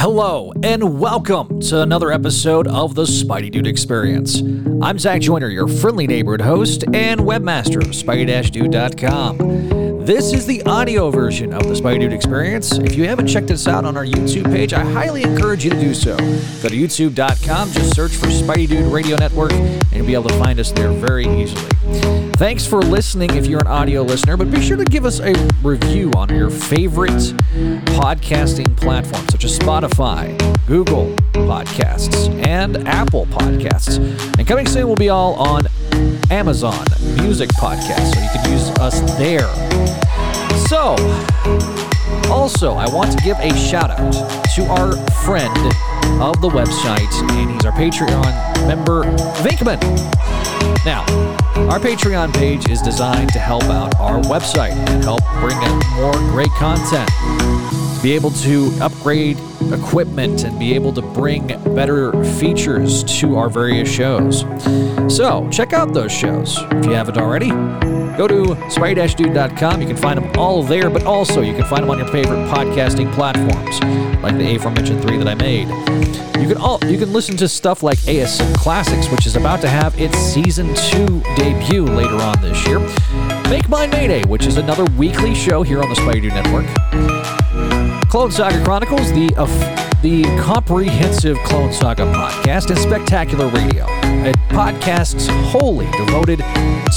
Hello, and welcome to another episode of the Spidey Dude Experience. I'm Zach Joyner, your friendly neighborhood host and webmaster of Spidey-Dude.com. This is the audio version of the Spidey Dude Experience. If you haven't checked us out on our YouTube page, I highly encourage you to do so. Go to youtube.com, just search for Spidey Dude Radio Network, and you'll be able to find us there very easily. Thanks for listening if you're an audio listener, but be sure to give us a review on your favorite podcasting platform, such as Spotify, Google Podcasts, and Apple Podcasts. And coming soon will be all on Amazon Music Podcast, so you can use us there. So, also, I want to give a shout out to our friend of the website, and he's our Patreon member, Vinkman. Now, our Patreon page is designed to help out our website and help bring in more great content. To be able to upgrade equipment and be able to bring better features to our various shows. So, check out those shows if you haven't already. Go to spidey-dude.com. You can find them all there, but also you can find them on your favorite podcasting platforms, like the aforementioned three that I made. You can all you can listen to stuff like ASM Classics, which is about to have its season two debut later on this year. Make Mine Mayday, which is another weekly show here on the Spidey Network. Clone Saga Chronicles, the uh, the comprehensive Clone Saga podcast, and Spectacular Radio, a podcast wholly devoted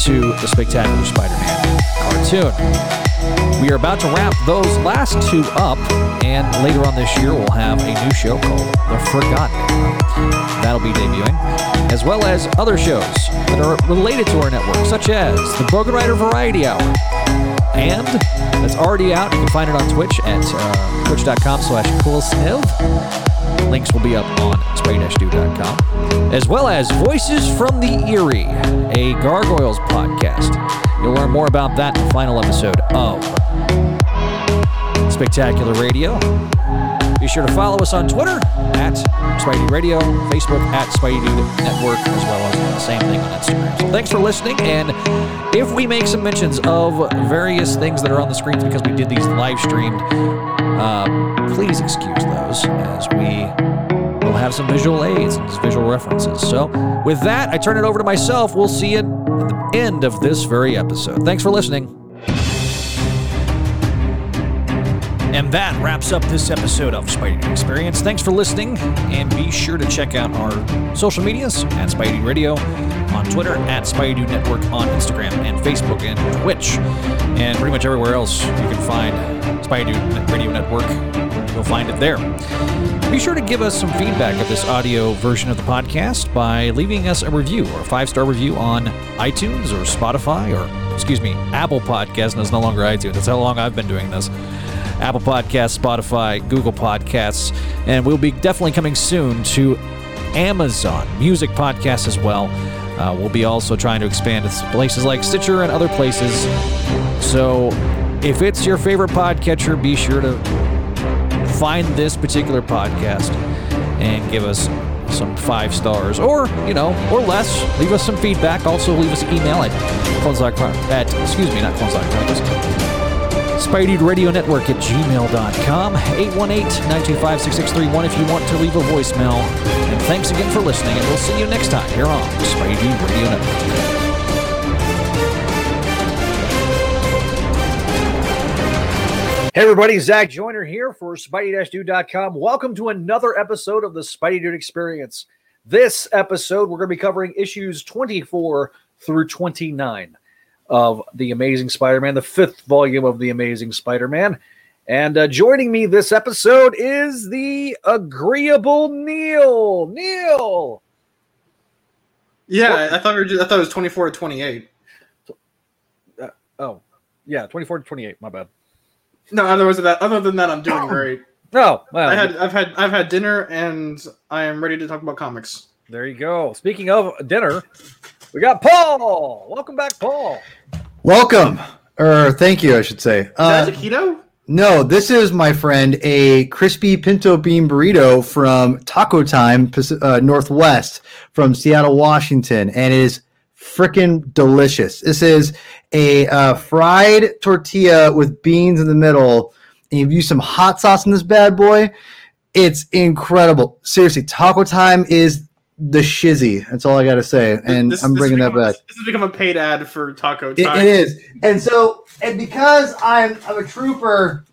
to the Spectacular Spider-Man cartoon. We are about to wrap those last two up, and later on this year we'll have a new show called The Forgotten. That'll be debuting, as well as other shows that are related to our network, such as the Broken Rider Variety Hour, and that's already out. You can find it on Twitch at uh, twitch.com slash coolsniv. Links will be up on spray-do.com. As well as Voices from the Eyrie, a Gargoyles podcast. You'll learn more about that in the final episode of Spectacular Radio. Be sure to follow us on Twitter at Spidey Radio, Facebook at Spidey Network, as well as the same thing on Instagram. So thanks for listening. And if we make some mentions of various things that are on the screens because we did these live streamed, uh, please excuse those as we will have some visual aids and visual references. So with that, I turn it over to myself. We'll see you at the end of this very episode. Thanks for listening. And that wraps up this episode of Spidey Experience. Thanks for listening, and be sure to check out our social medias at Spidey Radio on Twitter, at Spidey Network on Instagram and Facebook and Twitch, and pretty much everywhere else you can find Spidey Dude Radio Network. You'll find it there. Be sure to give us some feedback of this audio version of the podcast by leaving us a review or a five star review on iTunes or Spotify or, excuse me, Apple Podcasts. No, it's no longer iTunes. That's how long I've been doing this. Apple Podcasts, Spotify, Google Podcasts, and we'll be definitely coming soon to Amazon Music Podcasts as well. Uh, we'll be also trying to expand to places like Stitcher and other places. So if it's your favorite podcatcher, be sure to find this particular podcast and give us some five stars or you know or less leave us some feedback also leave us an email at cloneside at excuse me not Spidey Radio Network at gmail.com, 818-925-6631 if you want to leave a voicemail. And thanks again for listening, and we'll see you next time here on Spidey Radio Network. Hey everybody, Zach Joyner here for Spidey-Dude.com. Welcome to another episode of the Spidey Dude Experience. This episode, we're going to be covering issues 24 through 29 of The Amazing Spider Man, the fifth volume of The Amazing Spider Man. And uh, joining me this episode is the agreeable Neil. Neil. Yeah, I thought we were just, I thought it was 24 to 28. Uh, oh, yeah, 24 to 28. My bad. No, other than that other than that I'm doing great. Oh, well, I had I've had I've had dinner and I am ready to talk about comics. there you go. Speaking of dinner, we got Paul. Welcome back, Paul. Welcome, or thank you, I should say. Is Uh, that a keto? no, this is my friend a crispy pinto bean burrito from Taco Time uh, Northwest from Seattle, Washington, and it is freaking delicious. This is a uh, fried tortilla with beans in the middle, and you use some hot sauce in this bad boy. It's incredible. Seriously, Taco Time is the shizzy. That's all I got to say. And This- I'm this bringing that back. This has become a paid ad for Taco It, it is. And so, and because I'm, I'm a trooper,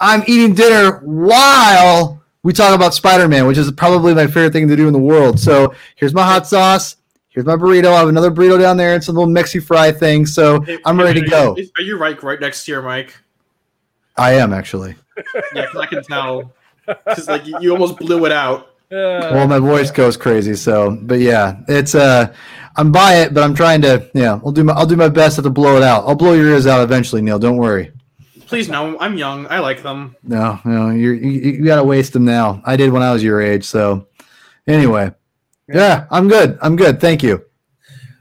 I'm eating dinner while we talk about Spider Man, which is probably my favorite thing to do in the world. So here's my hot sauce. Here's my burrito. I have another burrito down there and some little Mexi fry thing. So Hey, I'm ready to go. Are you right, right next to your mic? I am actually. Yeah, I can tell. Because like you, you almost blew it out. Uh, Well, my voice goes crazy. So, but yeah, it's uh, I'm by it, but I'm trying to. Yeah, I'll do my I'll do my best to blow it out. I'll blow your ears out eventually, Neil. Don't worry. Please no, I'm young. I like them. No, no, you're, you you got to waste them now. I did when I was your age. So, anyway, yeah, I'm good. I'm good. Thank you.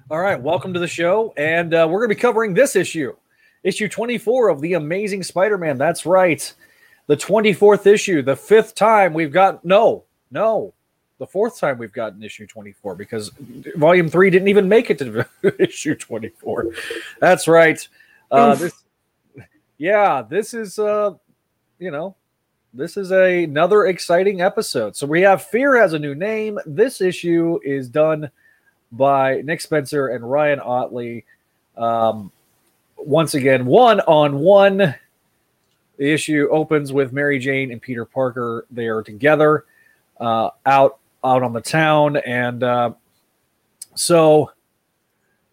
All right, welcome to the show, and uh, we're going to be covering this issue, issue 24 of the Amazing Spider-Man. That's right, the 24th issue, the fifth time we've got no, no, the fourth time we've gotten issue 24 because volume three didn't even make it to issue 24. That's right. Uh, this, yeah, this is uh, you know, this is a, another exciting episode. So we have Fear has a new name. This issue is done by Nick Spencer and Ryan Ottley. Um, once again, one on one. The issue opens with Mary Jane and Peter Parker. They are together uh, out out on the town, and uh, so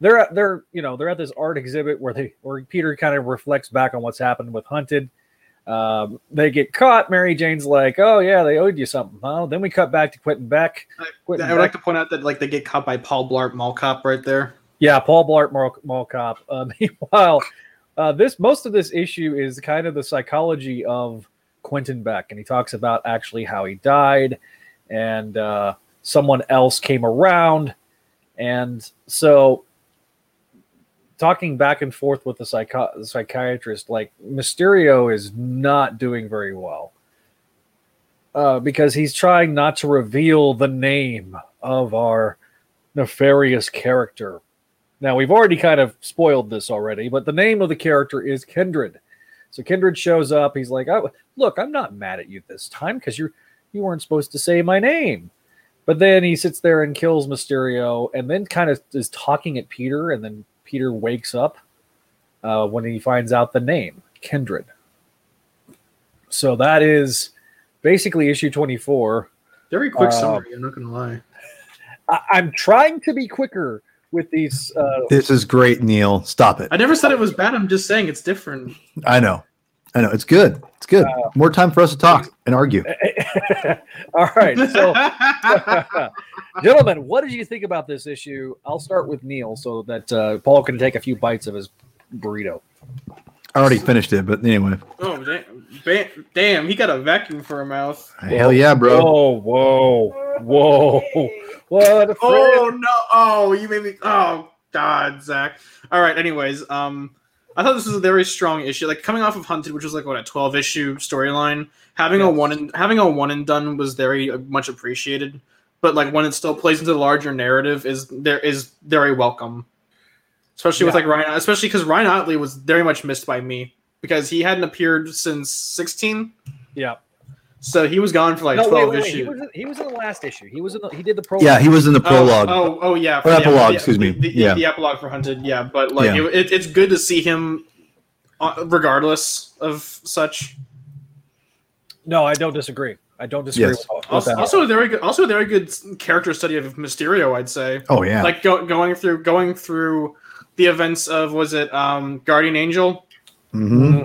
they're at, they're you know they're at this art exhibit where they where Peter kind of reflects back on what's happened with Hunted. Um, they get caught. Mary Jane's like, "Oh yeah, they owed you something." Huh? Then we cut back to Quentin Beck. Quentin I would like to point out that like they get caught by Paul Blart Mall Cop right there. Yeah, Paul Blart Mall, Mall Cop. Uh, meanwhile, uh, this most of this issue is kind of the psychology of Quentin Beck, and he talks about actually how he died, and uh, someone else came around, and so talking back and forth with the, the psychiatrist, like Mysterio is not doing very well. Uh, because he's trying not to reveal the name of our nefarious character. Now we've already kind of spoiled this already, but the name of the character is Kindred. So Kindred shows up. He's like, oh, "Look, I'm not mad at you this time because you you weren't supposed to say my name." But then he sits there and kills Mysterio, and then kind of is talking at Peter, and then Peter wakes up uh, when he finds out the name Kindred. So that is basically issue 24. Very quick Uh, summary. I'm not gonna lie. I- I'm trying to be quicker with these uh, This is great, Neil. Stop it. I never said it was bad. I'm just saying it's different. I know. I know. It's good. It's good. More time for us to talk and argue. All right. So, gentlemen, what did you think about this issue? I'll start with Neil so that uh, Paul can take a few bites of his burrito. I already finished it, but anyway. oh damn, damn! He got a vacuum for a mouth. Hell yeah, bro. Whoa, whoa, whoa. What a Oh no! Oh, you made me. Oh God, Zach. All right. Anyways, um, I thought this was a very strong issue. Like coming off of Hunted, which was like what a twelve issue storyline. Having a Yes. one and having a one and done was very uh, much appreciated. But like when it still plays into the larger narrative, is there is very welcome. Especially with like Ryan, especially because Ryan Ottley was very much missed by me because he hadn't appeared since sixteen. Yeah. So he was gone for like No, twelve wait, wait. He issues. was, in, he was in the last issue. He was in the, he did the prologue. Yeah, he was in the prologue. Oh, oh, oh yeah. Or for the- epilogue, the- excuse me. The, the, Yeah. the epilogue for Hunted, yeah. But like, Yeah. It, it, it's good to see him, uh, regardless of such. No, I don't disagree. I don't disagree Yes. with, with Also, that. also a very good, also a very good character study of Mysterio, I'd say. Oh yeah. Like go, going through going through the events of was it um, Guardian Angel, hmm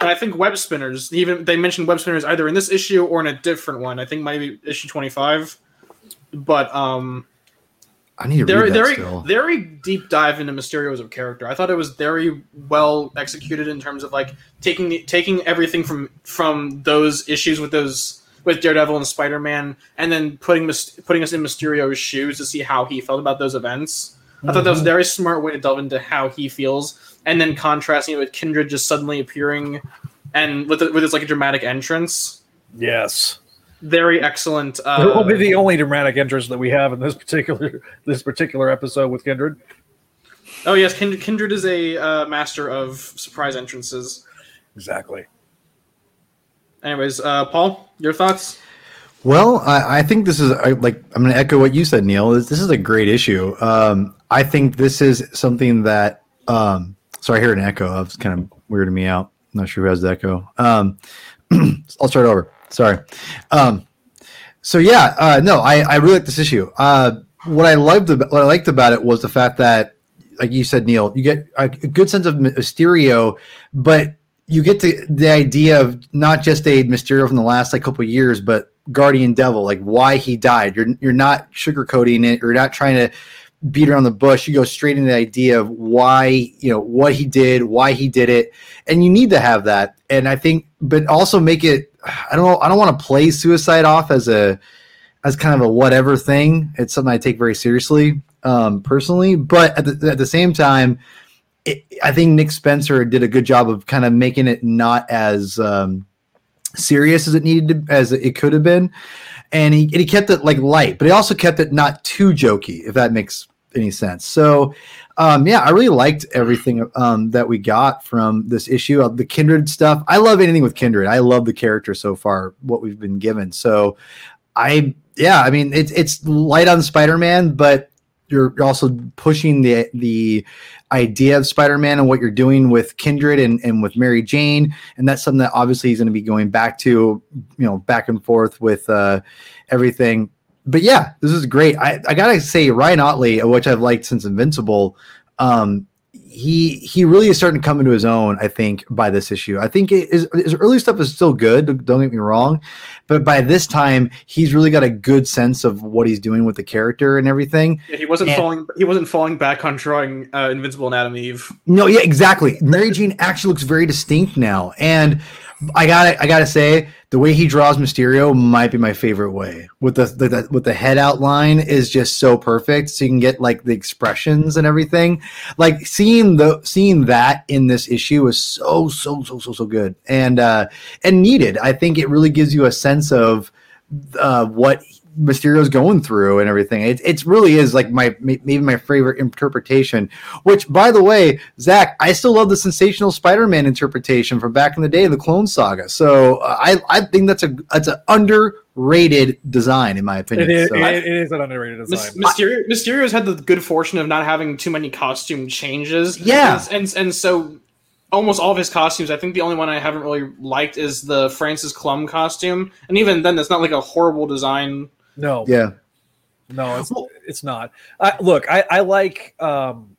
and I think web spinners. Even they mentioned web spinners either in this issue or in a different one. I think maybe issue twenty five. But um, I need to very read that very still. very deep dive into Mysterio as a character. I thought it was very well executed in terms of like taking the, taking everything from from those issues with those with Daredevil and Spider Man, and then putting putting us in Mysterio's shoes to see how he felt about those events. I thought that was a very smart way to delve into how he feels, and then contrasting it with Kindred just suddenly appearing, and with it, with his like a dramatic entrance. yes. Very excellent. Uh, It will be the only dramatic entrance that we have in this particular this particular episode with Kindred. oh yes, Kindred, Kindred is a uh, master of surprise entrances. Exactly. Anyways, uh, Paul, your thoughts? Well, I, I think this is I, like I'm going to echo what you said, Neil. This, this is a great issue. Um, I think this is something that. Um, sorry, I hear an echo. It's kind of weirding me out. I'm not sure who has the echo. Um, I'll start over. Sorry. Um, so yeah, uh, no, I, I really like this issue. Uh, what I loved about, what I liked about it was the fact that, like you said, Neil, you get a good sense of Mysterio, but you get the the idea of not just a Mysterio from the last like couple years, but Guardian Devil, like why he died. You're you're not sugarcoating it. You're not trying to beat around the bush. You go straight into the idea of why you know what he did, why he did it, and you need to have that. And I think, but also make it. I don't know. I don't want to play suicide off as a as kind of a whatever thing. It's something I take very seriously um, personally, but at the, at the same time it, I think Nick Spencer did a good job of kind of making it not as um, serious as it needed to, as it could have been, and he and he kept it like light, but he also kept it not too jokey, if that makes any sense. So, um, yeah, I really liked everything um, that we got from this issue. of the Kindred stuff, I love anything with Kindred. I love the character so far, what we've been given. So, I yeah, I mean it's it's light on Spider Man, but you're also pushing the the idea of Spider-Man and what you're doing with Kindred and, and with Mary Jane, and that's something that obviously he's going to be going back to, you know, back and forth with uh, everything. But yeah, this is great. I, I gotta say, Ryan Ottley, which I've liked since Invincible, um, he he really is starting to come into his own. I think by this issue, I think it is, his early stuff is still good. Don't get me wrong, but by this time, he's really got a good sense of what he's doing with the character and everything. Yeah, he wasn't and, falling. He wasn't falling back on drawing uh, Invincible and Atom Eve. No, yeah, exactly. Mary Jane actually looks very distinct now, and I gotta I gotta say the way he draws Mysterio might be my favorite way. With the, the, with the head outline is just so perfect, so you can get like the expressions and everything. Like seeing the seeing that in this issue is so so so so so good and uh, and needed. I think it really gives you a sense of uh, what Mysterio's going through and everything. It it really is like my maybe my favorite interpretation. Which, by the way, Zach, I still love the sensational Spider-Man interpretation from back in the day, the Clone Saga. So uh, I I think that's a that's an underrated design in my opinion. It is, so, it, it is an underrated design. Mysterio, Mysterio's had the good fortune of not having too many costume changes. Yeah, and and, and so almost all of his costumes. I think the only one I haven't really liked is the Francis Klum costume, and even then, that's not like a horrible design. No. Yeah. No, it's it's not. I, look, I, I like um,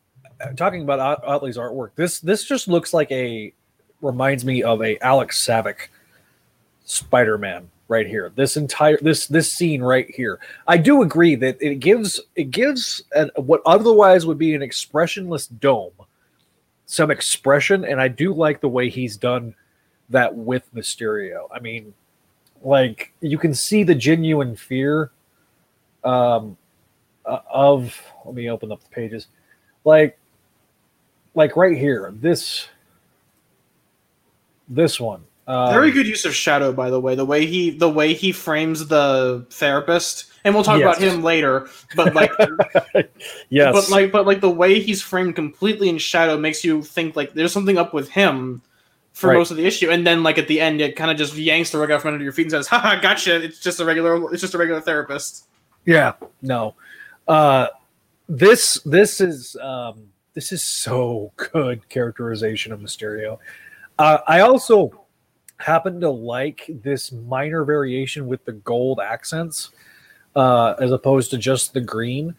talking about Ottley's artwork. This this just looks like a reminds me of a Alex Saviuk Spider-Man right here. This entire this this scene right here. I do agree that it gives it gives an, what otherwise would be an expressionless dome some expression, and I do like the way he's done that with Mysterio. I mean, like you can see the genuine fear um, uh, of. Let me open up the pages, like, like right here. This, this one. Um, Very good use of shadow, by the way. The way he the way he frames the therapist, and we'll talk yes. about him later. But like, yes, but like, but like the way he's framed completely in shadow makes you think like there's something up with him for right. most of the issue, and then like at the end, it kind of just yanks the rug out from under your feet and says, "Ha gotcha! It's just a regular, it's just a regular therapist." Yeah, no, uh, this this is um, this is so good characterization of Mysterio. Uh, I also happen to like this minor variation with the gold accents uh, as opposed to just the green.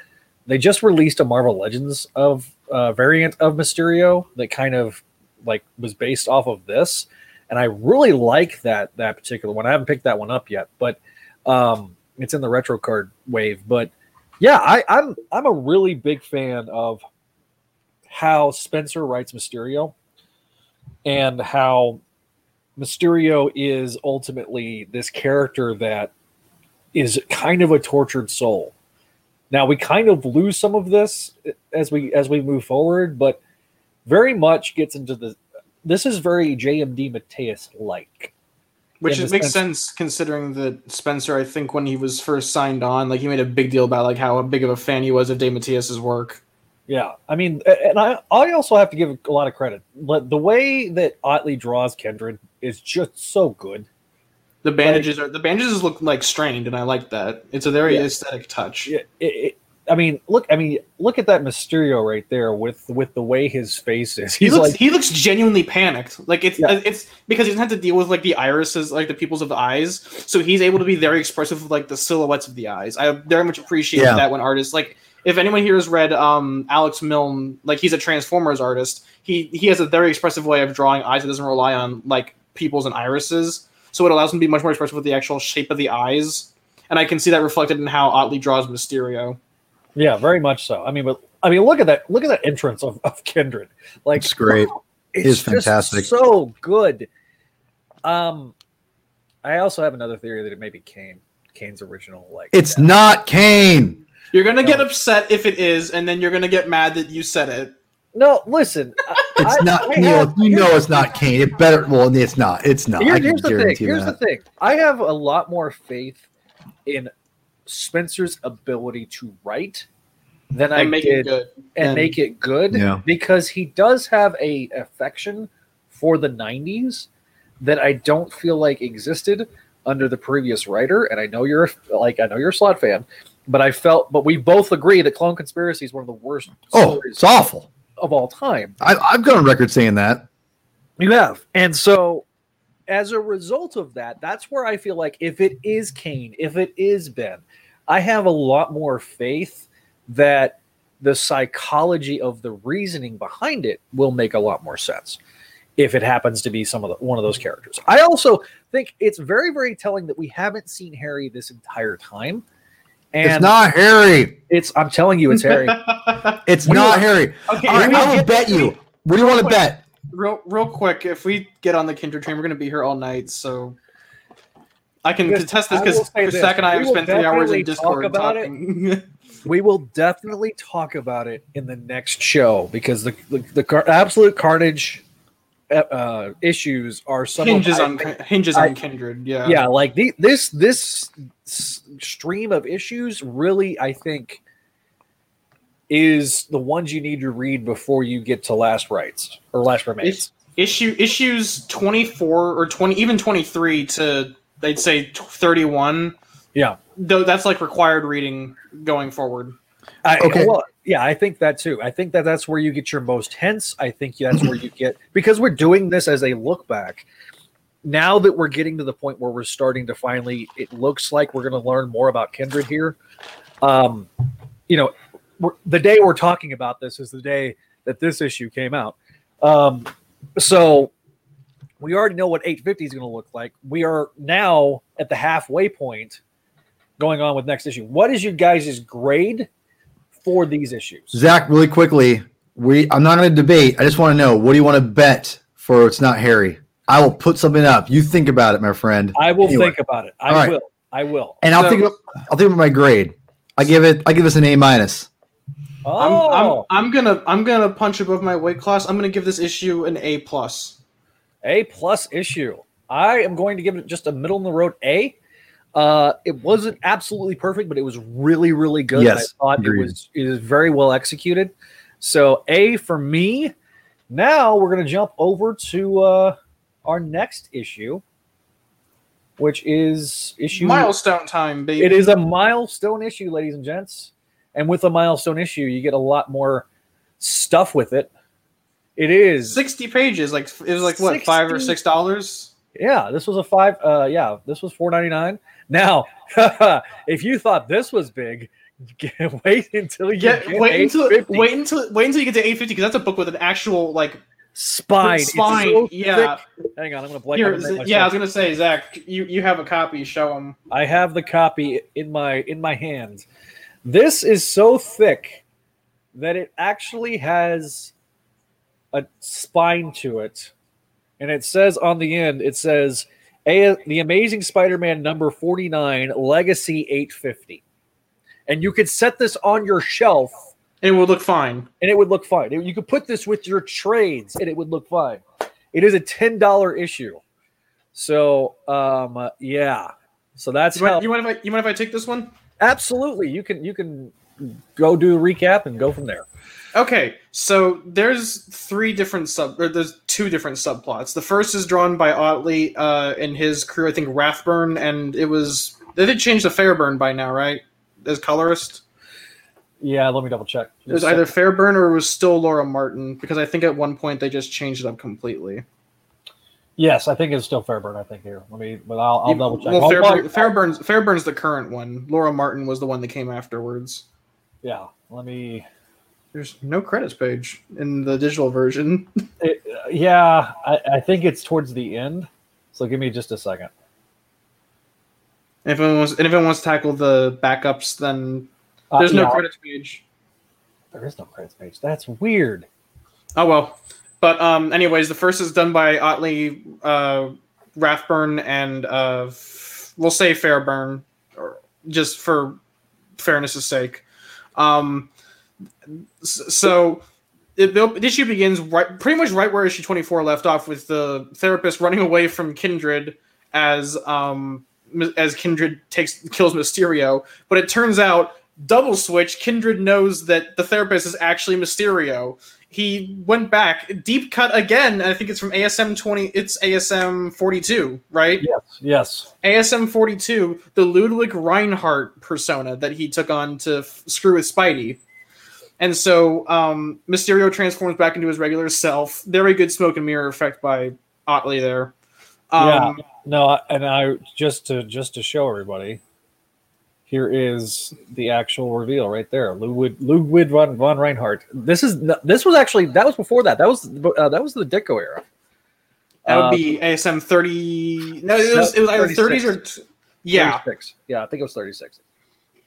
They just released a Marvel Legends of uh, variant of Mysterio that kind of like was based off of this, and I really like that that particular one. I haven't picked that one up yet, but um, it's in the retro card wave. But yeah, I, I'm I'm a really big fan of how Spencer writes Mysterio and how Mysterio is ultimately this character that is kind of a tortured soul. Now we kind of lose some of this as we as we move forward, but very much gets into the. This is very JM DeMatteis like. Which is, makes sense considering that Spencer, I think, when he was first signed on, like he made a big deal about like how big of a fan he was of DeMatteis's work. Yeah, I mean, and I I also have to give a lot of credit. But the way that Ottley draws Kindred is just so good. The bandages are the bandages look like strained, and I like that. It's a very Yeah. aesthetic touch. Yeah, it, it, I mean, look. I mean, look at that Mysterio right there with with the way his face is. He He's looks like, he looks genuinely panicked. Like it's Yeah. it's because he doesn't have to deal with like the irises, like the pupils of the eyes. So he's able to be very expressive of like the silhouettes of the eyes. I very much appreciate Yeah. that when artists like if anyone here has read um Alex Milne, like he's a Transformers artist. He he has a very expressive way of drawing eyes that doesn't rely on like pupils and irises. So it allows him to be much more expressive with the actual shape of the eyes. And I can see that reflected in how Ottley draws Mysterio. Yeah, very much so. I mean, but I mean, look at that. Look at that entrance of, of Kindred. Like, It's great. it's is just fantastic. So good. Um, I also have another theory that it may be Kaine. Kaine's original, like It's death. not Kaine. You're gonna get upset if it is, and then you're gonna get mad that you said it. No, listen. It's I- not I Neil. have- You know it's not Kaine. It better. Well, it's not. It's not. Here- I can here's the thing. Here's that. the thing. I have a lot more faith in Spencer's ability to write than I make did it good. and, And- make it good Yeah. because he does have a affection for the 90s that I don't feel like existed under the previous writer and I know you're a- like I know you're a Slott fan but I felt but we both agree that Clone Conspiracy is one of the worst Oh, it's awful. of all time I, I've gone on record saying that. you have. And so as a result of that, that's where I feel like if it is Kaine, if it is Ben, I have a lot more faith that the psychology of the reasoning behind it will make a lot more sense if it happens to be some of the one of those characters. I also think it's very very telling that we haven't seen Harry this entire time. And it's not Harry. it's I'm telling you it's Harry. It's We not will- Harry. okay, All right, we I will bet you. What do you want to bet? Real, real quick. If we get on the Kindred train, we're gonna be here all night. So I can Yes, contest this because will say this. Zach and I have spent three hours in talk Discord about it. talking. we will definitely talk about it in the next show because the the, the car- absolute carnage uh, uh, issues are some hinges of, on think- hinges I- on Kindred. Yeah. yeah like the, this this stream of issues really i think is the ones you need to read before you get to last rights or last remains It's- issue issues 24 or 20 even 23 to they'd say 31 yeah though that's like required reading going forward I, Okay. well, yeah, I think that too. I think that that's where you get your most hints. I think that's where you get because we're doing this as a look back. Now that we're getting to the point where we're starting to finally, it looks like we're going to learn more about Kindred here. Um, you know, we're, the day we're talking about this is the day that this issue came out. Um, so we already know what 850 is going to look like. We are now at the halfway point going on with next issue. What is your guys' grade for these issues? Zach, really quickly. We. I'm not going to debate. I just want to know. What do you want to bet for? It's not Harry. I will put something up. You think about it, my friend. I will Anyway. think about it. I All right. will. I will. And I'll So- think. About, I'll think about my grade. I give it. I give this an A minus. Oh, I'm, I'm i'm gonna i'm gonna punch above my weight class i'm gonna give this issue an a plus A plus issue. I am going to give it just a middle in the road A. Uh, it wasn't absolutely perfect, but it was really, really good. Yes, I thought agreed. it was it was very well executed. So A for me. Now we're going to jump over to uh, our next issue, which is issue milestone time baby It is a milestone issue, ladies and gents. And with a milestone issue, you get a lot more stuff with it. It is 60 pages like it was like what five or six dollars yeah, this was a five uh yeah, this was four ninety nine. Now if you thought this was big, get, wait until you Get, get, wait until wait until wait until you get to 850 because that's a book with an actual like spine. Spine. so yeah, thick. Hang on, I'm gonna blank. here, yeah. I was gonna say, Zach, you you have a copy. Show them. I have the copy in my in my hands. This is so thick that it actually has a spine to it, and it says on the end, it says a, the Amazing Spider-Man number forty nine Legacy eight fifty, and you could set this on your shelf And It would look fine. and it would look fine. You could put this with your trades and it would look fine. It is a ten dollar issue, so um, yeah. So that's You how. mind, you mind if I you mind if I take this one? Absolutely, you can you can go do a recap and go from there. Okay, so there's three different sub, or there's two different subplots. The first is drawn by Ottley uh, and his crew, I think Rathburn, and it was they did change to Fairbairn by now, right? As colorist, Yeah, let me double check. it was either Fairbairn or it was still Laura Martin because I think at one point they just changed it up completely. Yes, I think it's still Fairbairn. I think here. Let me, but I'll, I'll double check. Well, Fairbairn, Fairbairn's Fairbairn's the current one. Laura Martin was the one that came afterwards. yeah, let me. There's no credits page in the digital version. It, uh, yeah, I, I think it's towards the end. So give me just a second. if anyone wants, if anyone wants to tackle the backups, then Uh, there's no yeah, credits page. There is no credits page. That's weird. Oh well. But um, anyways, the first is done by Ottley, uh, Rathburn, and uh, we'll say Fairbairn, or just for fairness' sake. Um, so it, the issue begins right, pretty much right where issue twenty four left off, with the therapist running away from Kindred as um as Kindred takes kills Mysterio. But it turns out double switch. Kindred knows that the therapist is actually Mysterio he went back deep cut again and i think it's from asm 20 it's asm 42 right Yes, yes. asm 42 the ludwig rinehart persona that he took on to f- screw with spidey and so um, mysterio transforms back into his regular self very good smoke and mirror effect by ottley there um, No, and I just to just to show everybody, here is the actual reveal right there. Ludwig Ludwig von, von Rinehart. This is this was actually that was before that. That was uh, that was the Ditko era. that would Uh, be asm 30 no it was, it was either 30s or yeah 36. yeah, I think it was thirty six.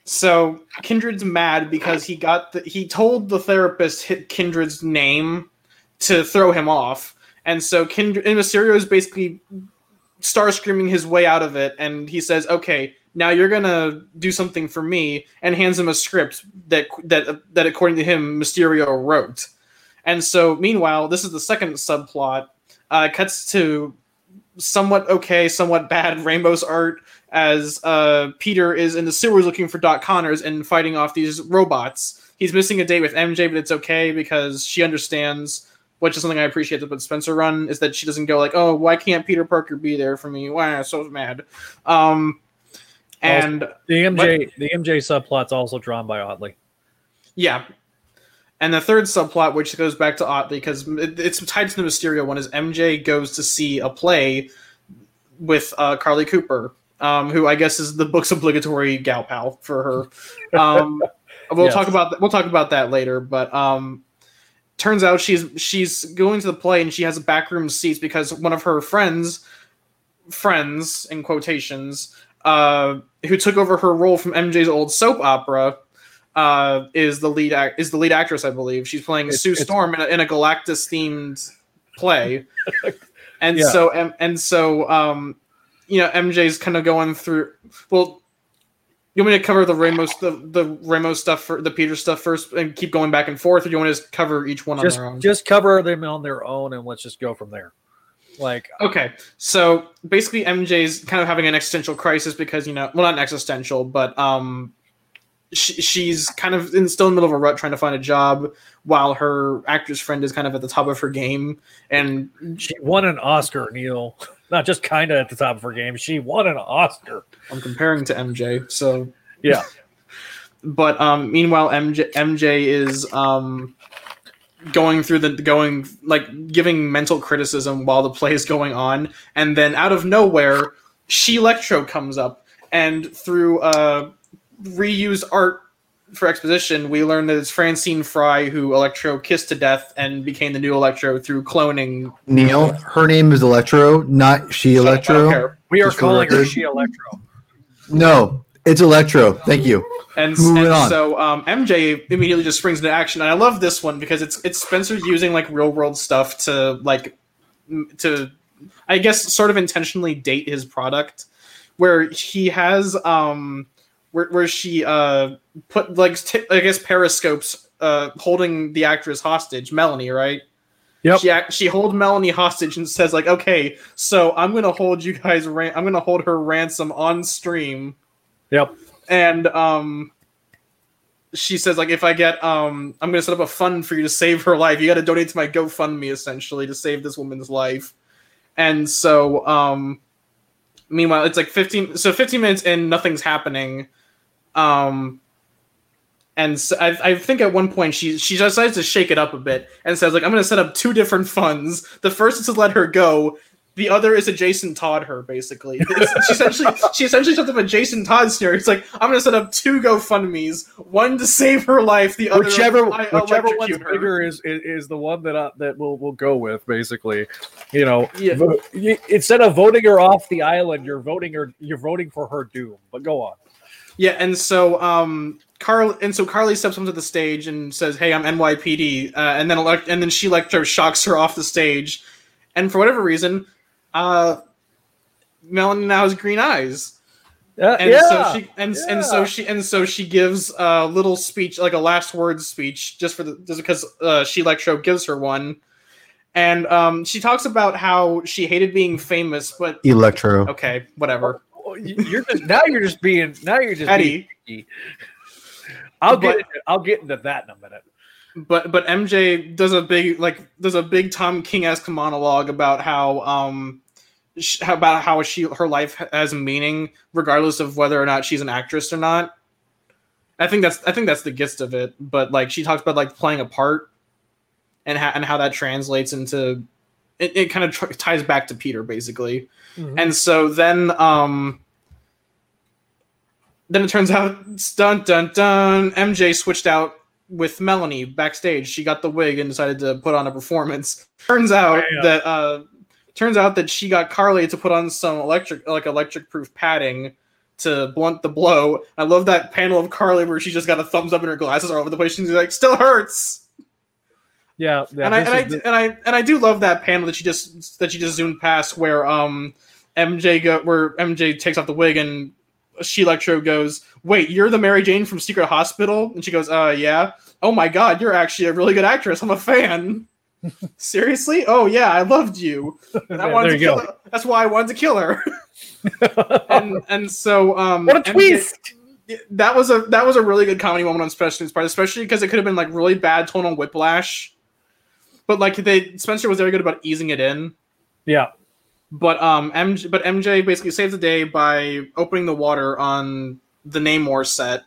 So Kindred's mad because he got the, he told the therapist Kindred's name to throw him off, and so Kindred and Mysterio is basically star screaming his way out of it, and he says, "Okay, now you're gonna do something for me," and hands him a script that that that according to him Mysterio wrote. And so, meanwhile, this is the second subplot. Uh, cuts to somewhat okay, somewhat bad Ramos's art as uh, Peter is in the sewers looking for Doc Connors and fighting off these robots. He's missing a date with MJ, but it's okay because she understands, which is something I appreciate about Spencer run, is that she doesn't go like, "Oh, why can't Peter Parker be there for me? Why am I'm so mad." Um, and The MJ the MJ subplot's also drawn by Ottley. yeah. And the third subplot, which goes back to Ottley, because it, it's tied to the Mysterio one, is MJ goes to see a play with uh, Carly Cooper, um, who I guess is the book's obligatory gal pal for her. Um, we'll Yes. talk about th- we'll talk about that later. But um, turns out she's she's going to the play and she has a backroom seats because one of her friends, friends in quotations, uh, who took over her role from MJ's old soap opera uh, is the lead act is the lead actress, I believe. She's playing It's- Sue it's- Storm in a, in a Galactus themed play, and Yeah. so and, and so um, you know MJ's kind of going through. Well, you want me to cover the Ramos the the Ramos stuff for the Peter stuff first and keep going back and forth, or do you want to just cover each one Just on their own? just cover them on their own and let's just go from there. Like Okay, so basically, MJ's kind of having an existential crisis because you know, well, not an existential, but um, she, she's kind of in, still in the middle of a rut trying to find a job, while her actress friend is kind of at the top of her game, and she won an Oscar, Neil. Not just kind of at the top of her game. She won an Oscar. I'm comparing to MJ. So Yeah. but um, meanwhile, MJ MJ is um going through the going like giving mental criticism while the play is going on, and then out of nowhere, she Electro comes up, and through uh reused art for exposition, we learn that it's Francine Frye who Electro kissed to death and became the new Electro through cloning. Neil, her name is Electro, not she Electro. We are calling her. She Electro. No, it's Electro. Thank you. And, Moving and on. so um, MJ immediately just springs into action, and I love this one because it's it's Spencer using like real world stuff to like to I guess sort of intentionally date his product, where he has um where where she uh put like t- I guess periscopes uh holding the actress hostage, Melanie, right? Yep. She act- she holds Melanie hostage and says like, okay, so I'm gonna hold you guys ran- I'm gonna hold her ransom on stream Yep. and um she says like if I get um I'm gonna set up a fund for you to save her life. You got to donate to my GoFundMe essentially to save this woman's life. And so um meanwhile it's like 15 so 15 minutes in nothing's happening. Um and so I, I think at one point she she decides to shake it up a bit and says like I'm gonna set up two different funds. The first is to let her go. The other is to Jason Todd her basically. She essentially she essentially set up a Jason Todd scenario. It's like I'm gonna set up two GoFundmes, one to save her life, the other whichever I whichever one's her. bigger is, is is the one that uh, that we'll we'll go with basically you know Yeah. vo- you, instead of voting her off the island you're voting her you're voting for her doom but go on Yeah, and so um Carl and so Carly steps onto the stage and says, "Hey, I'm NYPD," uh, and then elect and then she electro shocks her off the stage, and for whatever reason, uh, Melanie now has green eyes. Uh, and yeah so she and and so she and so she gives a little speech like a last words speech just for the just because uh, she Electro gives her one and um, she talks about how she hated being famous but Electro. okay whatever You- you're just now you're just being now you're just Eddie being, I'll get But- into, I'll get into that in a minute but but MJ does a big like does a big Tom King esque monologue about how um sh- about how she her life has meaning regardless of whether or not she's an actress or not. I think that's I think that's the gist of it. But like she talks about like playing a part and how and how that translates into it. It kind of tr- ties back to Peter basically. And so then um then it turns out dun dun dun MJ switched out with Melanie backstage. She got the wig and decided to put on a performance. Turns out Yeah. that uh turns out that she got Carly to put on some electric like electric proof padding to blunt the blow. I love that panel of Carly where she just got a thumbs up and her glasses are all over the place. She's like, still hurts. yeah, yeah and I and I, the- and I and I do love that panel that she just that she just zoomed past where um MJ go where MJ takes off the wig and she Electro goes, "Wait, you're the Mary Jane from Secret Hospital?" And she goes, "Uh, yeah." Oh my God, you're actually a really good actress. I'm a fan. Seriously? Oh yeah, I loved you. And I wanted to kill go. her. That's why I wanted to kill her. and and so um, what a twist that was a that was a really good comedy moment on Spencer's part, especially because it could have been like really bad tonal whiplash. But like they Spencer was very good about easing it in. yeah But um MJ but MJ basically saves the day by opening the water on the Namor set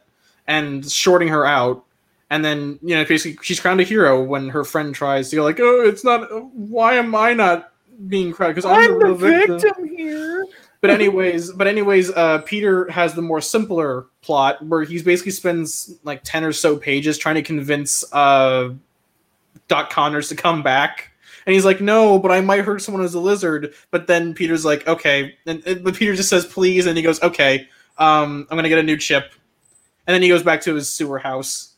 and shorting her out. And then, you know, basically she's crowned a hero when her friend tries to go like, Oh, it's not why am I not being crowned? Because I'm, I'm the, victim. victim here But anyways, but anyways, uh, Peter has the more simpler plot where he's basically spends like ten or so pages trying to convince uh, Doc Connors to come back, and he's like, "No, but I might hurt someone as a lizard." But then Peter's like, "Okay," and, and but Peter just says, "Please," and he goes, "Okay, um, I'm gonna get a new chip," and then he goes back to his sewer house.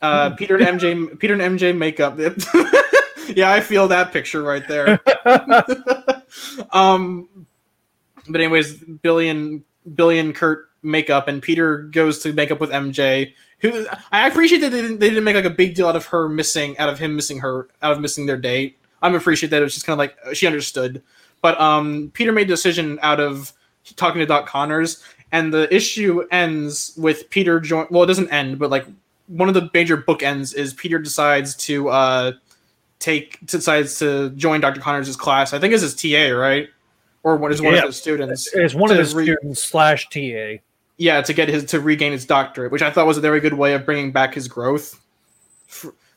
Uh, Peter and MJ, Peter and MJ make up. yeah, I feel that picture right there um but anyways billy and billy and kurt make up and peter goes to make up with mj who i appreciate that they didn't, they didn't make like a big deal out of her missing out of him missing her out of missing their date i'm appreciate that it was just kind of like she understood but um peter made a decision out of talking to doc connors and the issue ends with peter join well it doesn't end but like one of the major bookends is peter decides to uh take decides to join Dr. Connors' class. I think it's his TA, right? Or what is one Yeah. of his students. it's one of his re- students slash ta Yeah, to get his to regain his doctorate, which I thought was a very good way of bringing back his growth.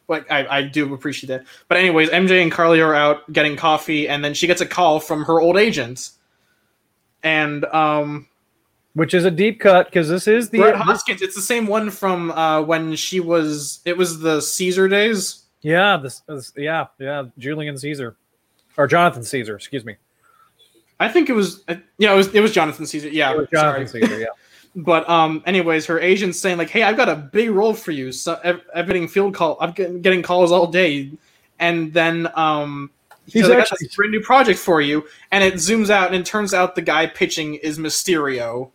Like I, I do appreciate that. But anyways, MJ and Carly are out getting coffee, and then she gets a call from her old agent. And um, which is a deep cut because this is the Brett Hoskins, it's the same one from uh, when she was. It was the Caesar days. yeah this, this yeah yeah Julian Caesar or Jonathan Caesar excuse me I think it was. Uh, yeah, it was. It was Jonathan Caesar. Yeah, It was sorry. Jonathan Caesar yeah But um, anyways, her agent's saying like, "Hey, I've got a big role for you. So I've, getting field call. I'm getting, getting calls all day." And then um, He's "I got actually- this brand new project for you." And it zooms out, and it turns out the guy pitching is Mysterio.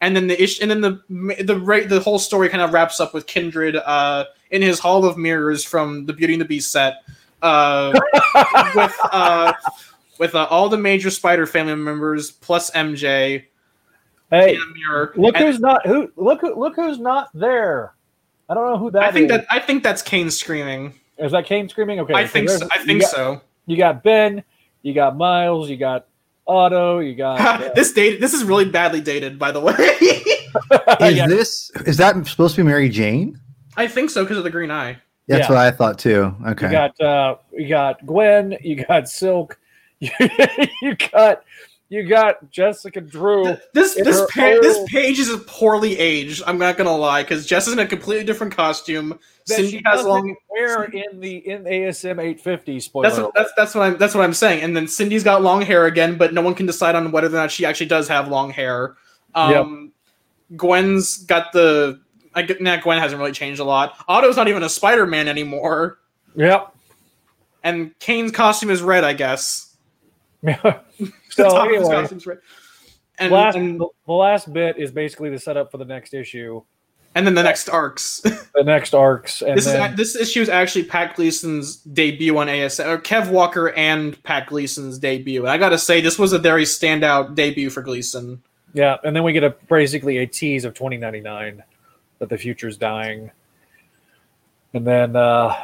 And then the ish, and then the the the whole story kind of wraps up with Kindred uh, in his Hall of Mirrors from the Beauty and the Beast set, uh, with uh, with uh, all the major Spider family members plus MJ Hey, in a look And who's not who. Look who. Look who's not there. I don't know who that I think is. that I think that's Kaine screaming. Is that Kaine screaming? Okay, I so think so. I you think got- so. You got Ben, you got Miles, you got Otto, you got. uh, this date this is really badly dated, by the way. Is yeah, this is that supposed to be Mary Jane? I think so because of the green eye. That's Yeah. what I thought too. Okay. You got uh, you got Gwen, you got Silk, you, got you got Jessica Drew. This this pa- this page is poorly aged. I'm not gonna lie because Jess is in a completely different costume. that Cindy she has long. wear in the in ASM 850 spoiler. That's what, that's that's what I'm that's what I'm saying. And then Cindy's got long hair again, but no one can decide on whether or not she actually does have long hair. Um, Gwen's got the. I get nah, Gwen hasn't really changed a lot. Otto's not even a Spider-Man anymore, yep. and Kaine's costume is red, I guess. so the top of anyway, red. And, last, and the, the last bit is basically the setup for the next issue, and then the next arcs. the next arcs, and this then is this issue is actually Pat Gleason's debut on ASM, or Kev Walker and Pat Gleason's debut. And I gotta say, this was a very standout debut for Gleason. yeah, and then we get a basically a tease of 2099 that the future's dying, and then uh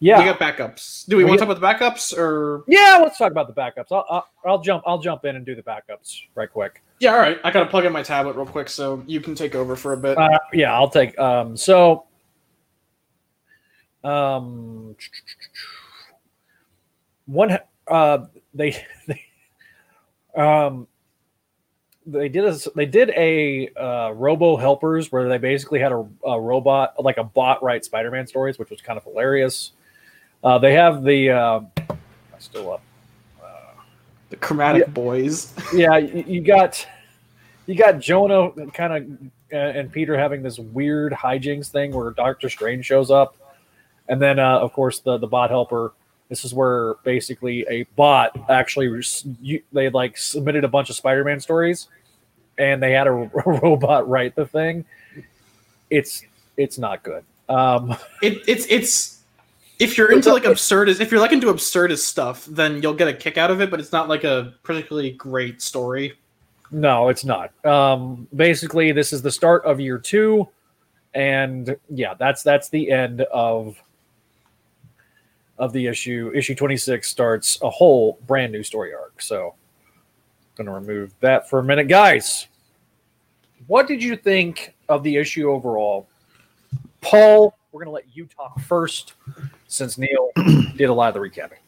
yeah, We got backups. Do we We want to talk about the backups or? Yeah, let's talk about the backups. I'll, I'll, I'll jump. I'll jump in and do the backups right quick. Yeah, all right. I gotta plug in my tablet real quick so you can take over for a bit. Uh, yeah, I'll take. Um, so, um, one. Uh, they, they, um, they did a they did a uh, Robo Helpers where they basically had a, a robot like a bot write Spider Man stories, which was kind of hilarious. Uh, they have the. Uh, still up. the Chromatic yeah. Boys. yeah, you, you got you got Jonah kind of uh, and Peter having this weird hijinks thing where Doctor Strange shows up, and then uh, of course the the bot helper. This is where basically a bot actually you, they like submitted a bunch of Spider-Man stories, and they had a, a robot write the thing. It's it's not good. Um, It, it's it's if you're into like absurdist, if you're like into absurdist stuff, then you'll get a kick out of it. But it's not like a particularly great story. No, it's not. Um, basically, this is the start of year two, and yeah, that's that's the end of of the issue. Issue twenty six starts a whole brand new story arc. So, gonna remove that for a minute, guys. What did you think of the issue overall, Paul? We're gonna let you talk first, since Neil did a lot of the recapping.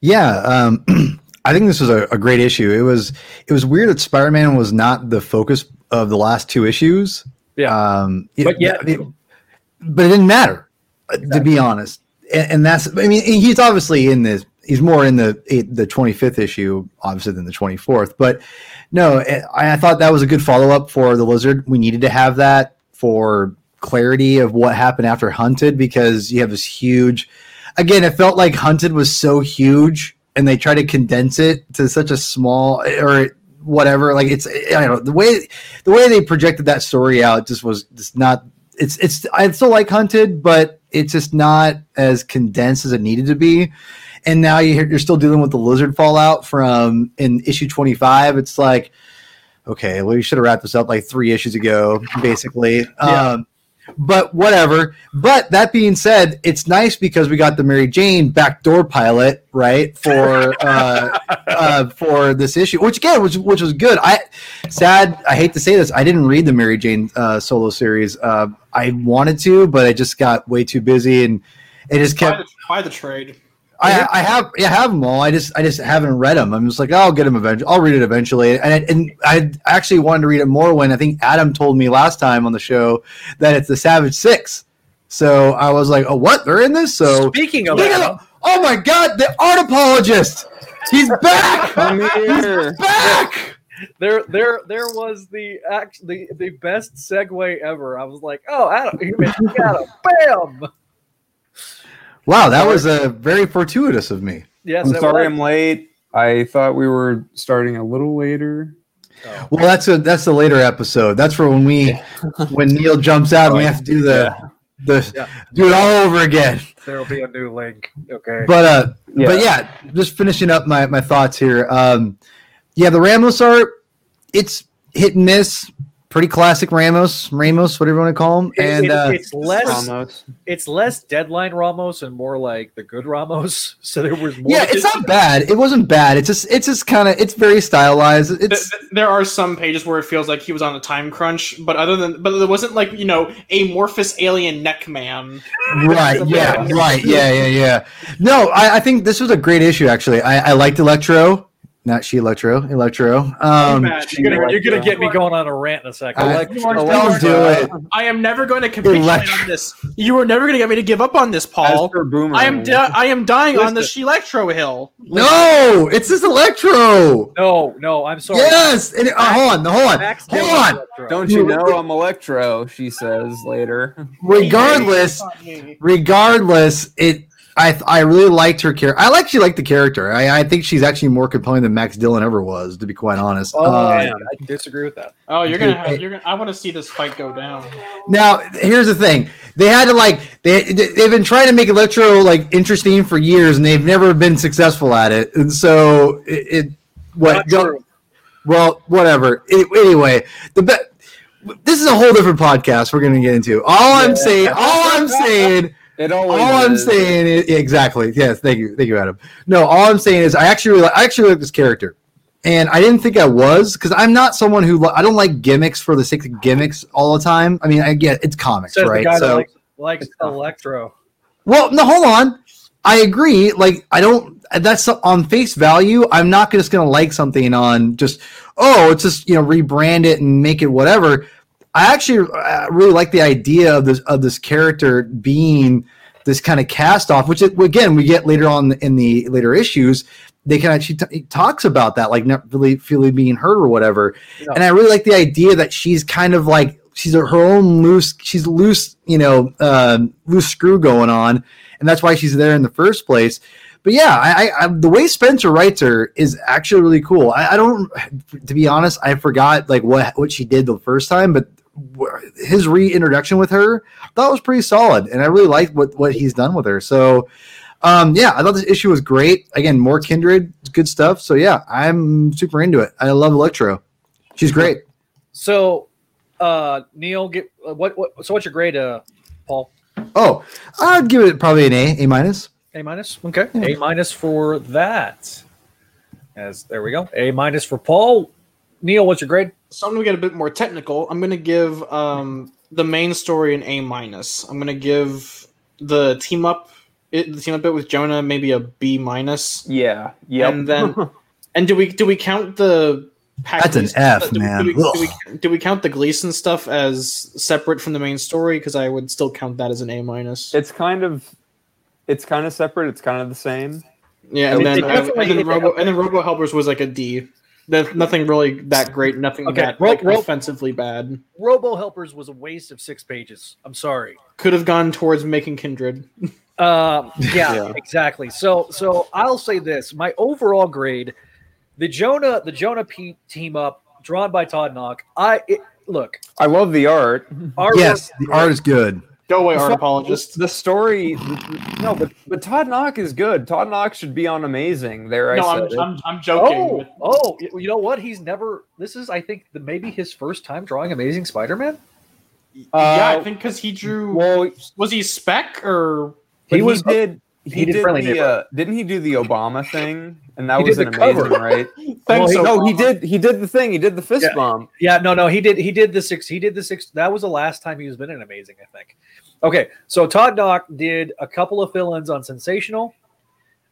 Yeah, um, I think this was a, a great issue. It was it was weird that Spider Man was not the focus of the last two issues. Yeah. um, it- But yeah- it- but it didn't matter, uh, to be honest. And, and that's I mean he's obviously in this. He's more in the the twenty fifth issue, obviously, than the twenty fourth. But no, I, I thought that was a good follow up for the Lizard. We needed to have that for clarity of what happened after Hunted because you have this huge. Again, it felt like Hunted was so huge, and they tried to condense it to such a small or whatever. Like it's I don't know the way the way they projected that story out just was just not. It's it's I still like Hunted, but it's just not as condensed as it needed to be. And now you're, you're still dealing with the lizard fallout from in issue 25. It's like, okay, well, you should have wrapped this up like three issues ago, basically. Um, but whatever. But that being said, it's nice because we got the Mary Jane backdoor pilot, right? For uh, uh, for this issue, which again, which which was good. I sad. I hate to say this. I didn't read the Mary Jane uh, solo series. Uh, I wanted to, but I just got way too busy, and it just kept. the, buy the trade. I, I have I have them all. I just I just haven't read them. I'm just like, oh, I'll get them eventually. I'll read it eventually. And I, and I actually wanted to read it more when I think Adam told me last time on the show that it's the Savage Six. So I was like, oh, what? They're in this? So Speaking of Look at that, him. oh my god, the art apologist. He's back. Come here. back. there there there was the act the, the best segue ever. I was like, oh, Adam, you mentioned Adam, bam. Wow, that was a very fortuitous of me. Yes, I'm sorry was. I'm late. I thought we were starting a little later. Oh. Well, that's a that's a later episode. That's for when we when Neil jumps out and we have to do the the Yeah. do it all over again. There'll be a new link. Okay. But uh, Yeah. but yeah, just finishing up my my thoughts here. Um, yeah, the Ramos art. it's hit and miss. Pretty classic Ramos, Ramos, whatever you want to call him. It- And it- uh, it's less Almost. it's less deadline Ramos and more like the good Ramos. So there was more. yeah, it's not bad. It wasn't bad. It's just it's just kind of it's very stylized. It's th- there are some pages where it feels like he was on a time crunch, but other than but there wasn't like you know amorphous alien neck man. right. Yeah. Right. Yeah. Yeah. Yeah. No, I, I think this was a great issue. Actually, I, I liked Electro, not she Electro, Electro. Um, Matt, You're gonna, you're gonna get me going on a rant in a second. I- Like, don't do it. I am never going to capitulate Electro. on this. You are never going to get me to give up on this, Paul. Boomer, I am di- I am dying on the Listen. Shelectro hill. No, it's this Electro. no, no, I'm sorry. Yes. And, uh, hold on. Hold on. Max Hold on. Electro. don't you know I'm Electro? She says later. Regardless, regardless, it. I I really liked her character. I actually like the character. I, I think she's actually more compelling than Max Dillon ever was, to be quite honest. Oh, Um, I, I disagree with that. Oh, you're gonna have. You're gonna. I want to see this fight go down. Now, here's the thing: they had to like they they've been trying to make Electro like interesting for years, and they've never been successful at it. And so it, it what Not go- true. well whatever. It, anyway, the be- this is a whole different podcast we're going to get into. All I'm saying, all I'm saying. It All always. I'm saying is exactly. Yes, thank you, thank you, Adam. No, all I'm saying is I actually really, I actually like this character, and I didn't think I was because I'm not someone who li- I don't like gimmicks for the sake of gimmicks all the time. I mean, I get it's comics, Says the right? guy that So, likes, likes Electro. well, no, hold on. I agree. Like, I don't. That's on face value. I'm not just going to like something on just oh, it's just you know rebrand it and make it whatever. I actually uh, really like the idea of this of this character being this kind of cast off, which it, again we get later on in the later issues. They can actually t- talks about that, like not really feeling being hurt or whatever. Yeah. And I really like the idea that she's kind of like she's her own loose, she's loose, you know, um, loose screw going on, and that's why she's there in the first place. But yeah, I, I, the way Spencer writes her is actually really cool. I, I don't, to be honest, I forgot like what what she did the first time, but his reintroduction with her that was pretty solid, and I really liked what what he's done with her. So. Um, yeah, I thought this issue was great. Again, more kindred, good stuff. So yeah, I'm super into it. I love Electro. She's great. So, uh, Neil, get uh, what, what? So, what's your grade, uh, Paul? Oh, I'd give it probably an A, A minus. A minus. Okay, A minus for that. As there we go. A minus for Paul. Neil, what's your grade? So I'm gonna get a bit more technical. I'm gonna give um, the main story an A minus. I'm gonna give the team up, it, the team up bit with Jonah maybe a B minus. Yeah. yeah. And then, and do we do we count the? Pac That's an Gleason- F, do we- man. Do we, do, we, do we count the Gleason stuff as separate from the main story? Because I would still count that as an A minus. it's kind of. It's kind of separate. It's kind of the same. Yeah, and It- then it and, then it- Robo and then Robo Helpers was like a D. There's nothing really that great. Nothing Okay, that Ro- like Ro- offensively bad. Robo Helpers was a waste of six pages. I'm sorry. Could have gone towards making Kindred. Um, yeah, Yeah. exactly. So, so I'll say this: my overall grade, the Jonah, the Jonah Pete team up, drawn by Todd Nauck. I it, look. I love the art. Our Yes, the art is good. Go away, The art fu- apologist. The story, no, but but Todd Nauck is good. Todd Nauck should be on Amazing. There, I No, said I'm, it. I'm, I'm joking. Oh, oh, you know what? He's never. This is, I think, the, maybe his first time drawing Amazing Spider-Man. yeah, I Uh, think because he drew. well, was he Spec or? He was- did. He, he did did, Friendly the. Neighborhood. Uh, didn't he do the Obama thing? And that He was an the cover. amazing, right? Thanks, he- no, he did. He did the thing. He did the fist Yeah. bump. Yeah, no, no, he did. He did the six. He did the six. That was the last time he was been in Amazing, I think. Okay, so Todd Nauck did a couple of fill-ins on Sensational,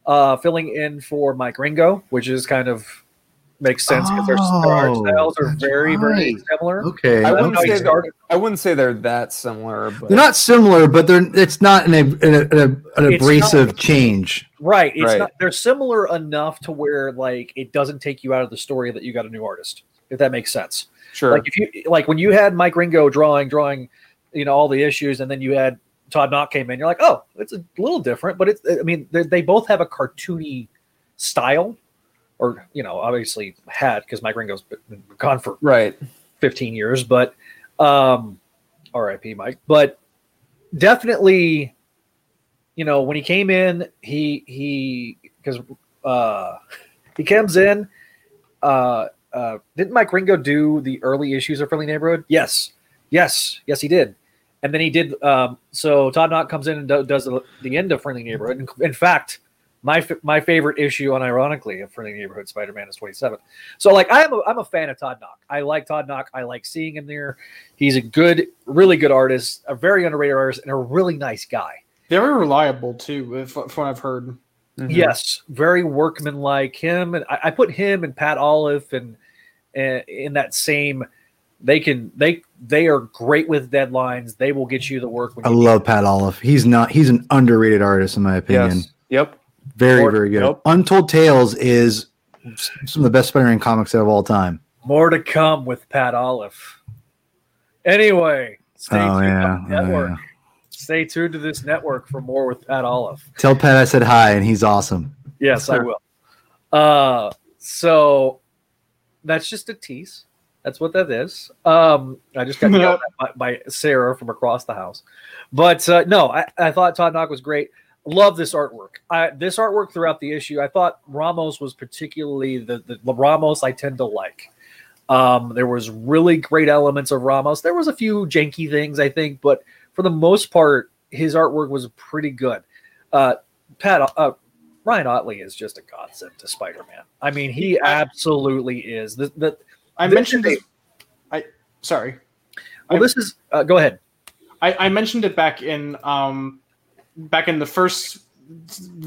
uh, filling in for Mike Wieringo, which is kind of makes sense because their, their art Oh, styles are that's very, very similar. Okay. I I wouldn't don't say he that- I wouldn't say they're that similar, but They're not similar, but they're it's not an, an, an, an It's abrasive change. Right. It's Right. not they're similar enough to where like it doesn't take you out of the story that you got a new artist, if that makes sense. sure. Like if you like when you had Mike Wieringo drawing, drawing, you know, all the issues, and then you had Todd Nauck came in, you're like, oh, it's a little different, but it's I mean, they they both have a cartoony style, or you know, obviously had because Mike Wieringo's been gone for right. 15 years, but um RIP Mike. But definitely, you know, when he came in, he he because uh he comes in, uh uh, didn't Mike Ringo do the early issues of Friendly Neighborhood? Yes, yes, yes, he did. And then he did. Um, so Todd Nauck comes in and do, does the, the end of Friendly Neighborhood. In, in fact, my my favorite issue, unironically, of Friendly Neighborhood Spider Man is 27. So like I'm a, I'm a fan of Todd Nauck. I like Todd Nauck. I like seeing him there. He's a good, really good artist, a very underrated artist, and a really nice guy. Very reliable too, if, from what I've heard. Mhm. Yes, very workmanlike. Him and I, I put him and Pat Olliffe and uh, in that same. They can they they are great with deadlines. They will get you the work. When I you love Pat Olliffe. He's not. He's an underrated artist in my opinion. Yes. Yep. Very, Or- very good. Nope. Untold Tales is some of the best Spider-Man comics of all time. More to come with Pat Olliffe. Anyway, stay oh tuned yeah, the oh, network. yeah. Stay tuned to this network for more with Pat Olliffe. Tell Pat I said hi, and he's awesome. Yes, I will. Uh, so that's just a tease. That's what that is. Um, I just got yelled at by, by Sarah from across the house. But uh, no, I, I thought Todd Nauck was great. Love this artwork. I, this artwork throughout the issue, I thought Ramos was particularly the, the, the Ramos I tend to like. Um, there was really great elements of Ramos. There was a few janky things, I think, but for the most part, his artwork was pretty good. Uh, Pat, uh, Ryan Ottley is just a godsend to Spider-Man. I mean, he absolutely is. The, the, I This mentioned this. I sorry. well, I- this is. Uh, go ahead. I, I mentioned it back in um back in the first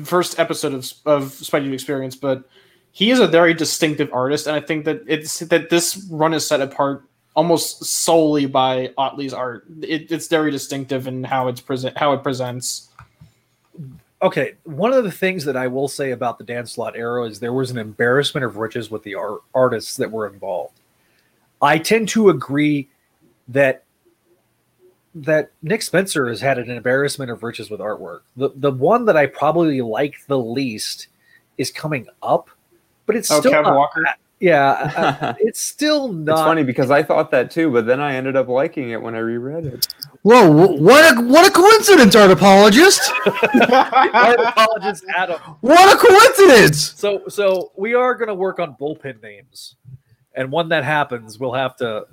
first episode of of Spidey Experience, but he is a very distinctive artist, and I think that it's that this run is set apart almost solely by Ottley's art. It, it's very distinctive in how it's present how it presents. Okay, one of the things that I will say about the Dan Slott era is there was an embarrassment of riches with the art, artists that were involved. I tend to agree that that Nick Spencer has had an embarrassment of riches with artwork. The the one that I probably like the least is coming up, but it's Oh, still Kevin not- Walker. yeah, uh, it's still not It's funny because I thought that too, but then I ended up liking it when I reread it. Whoa! What a what a coincidence, art apologist! Art apologist Adam. What a coincidence! So so we are going to work on bullpen names, and when that happens, we'll have to.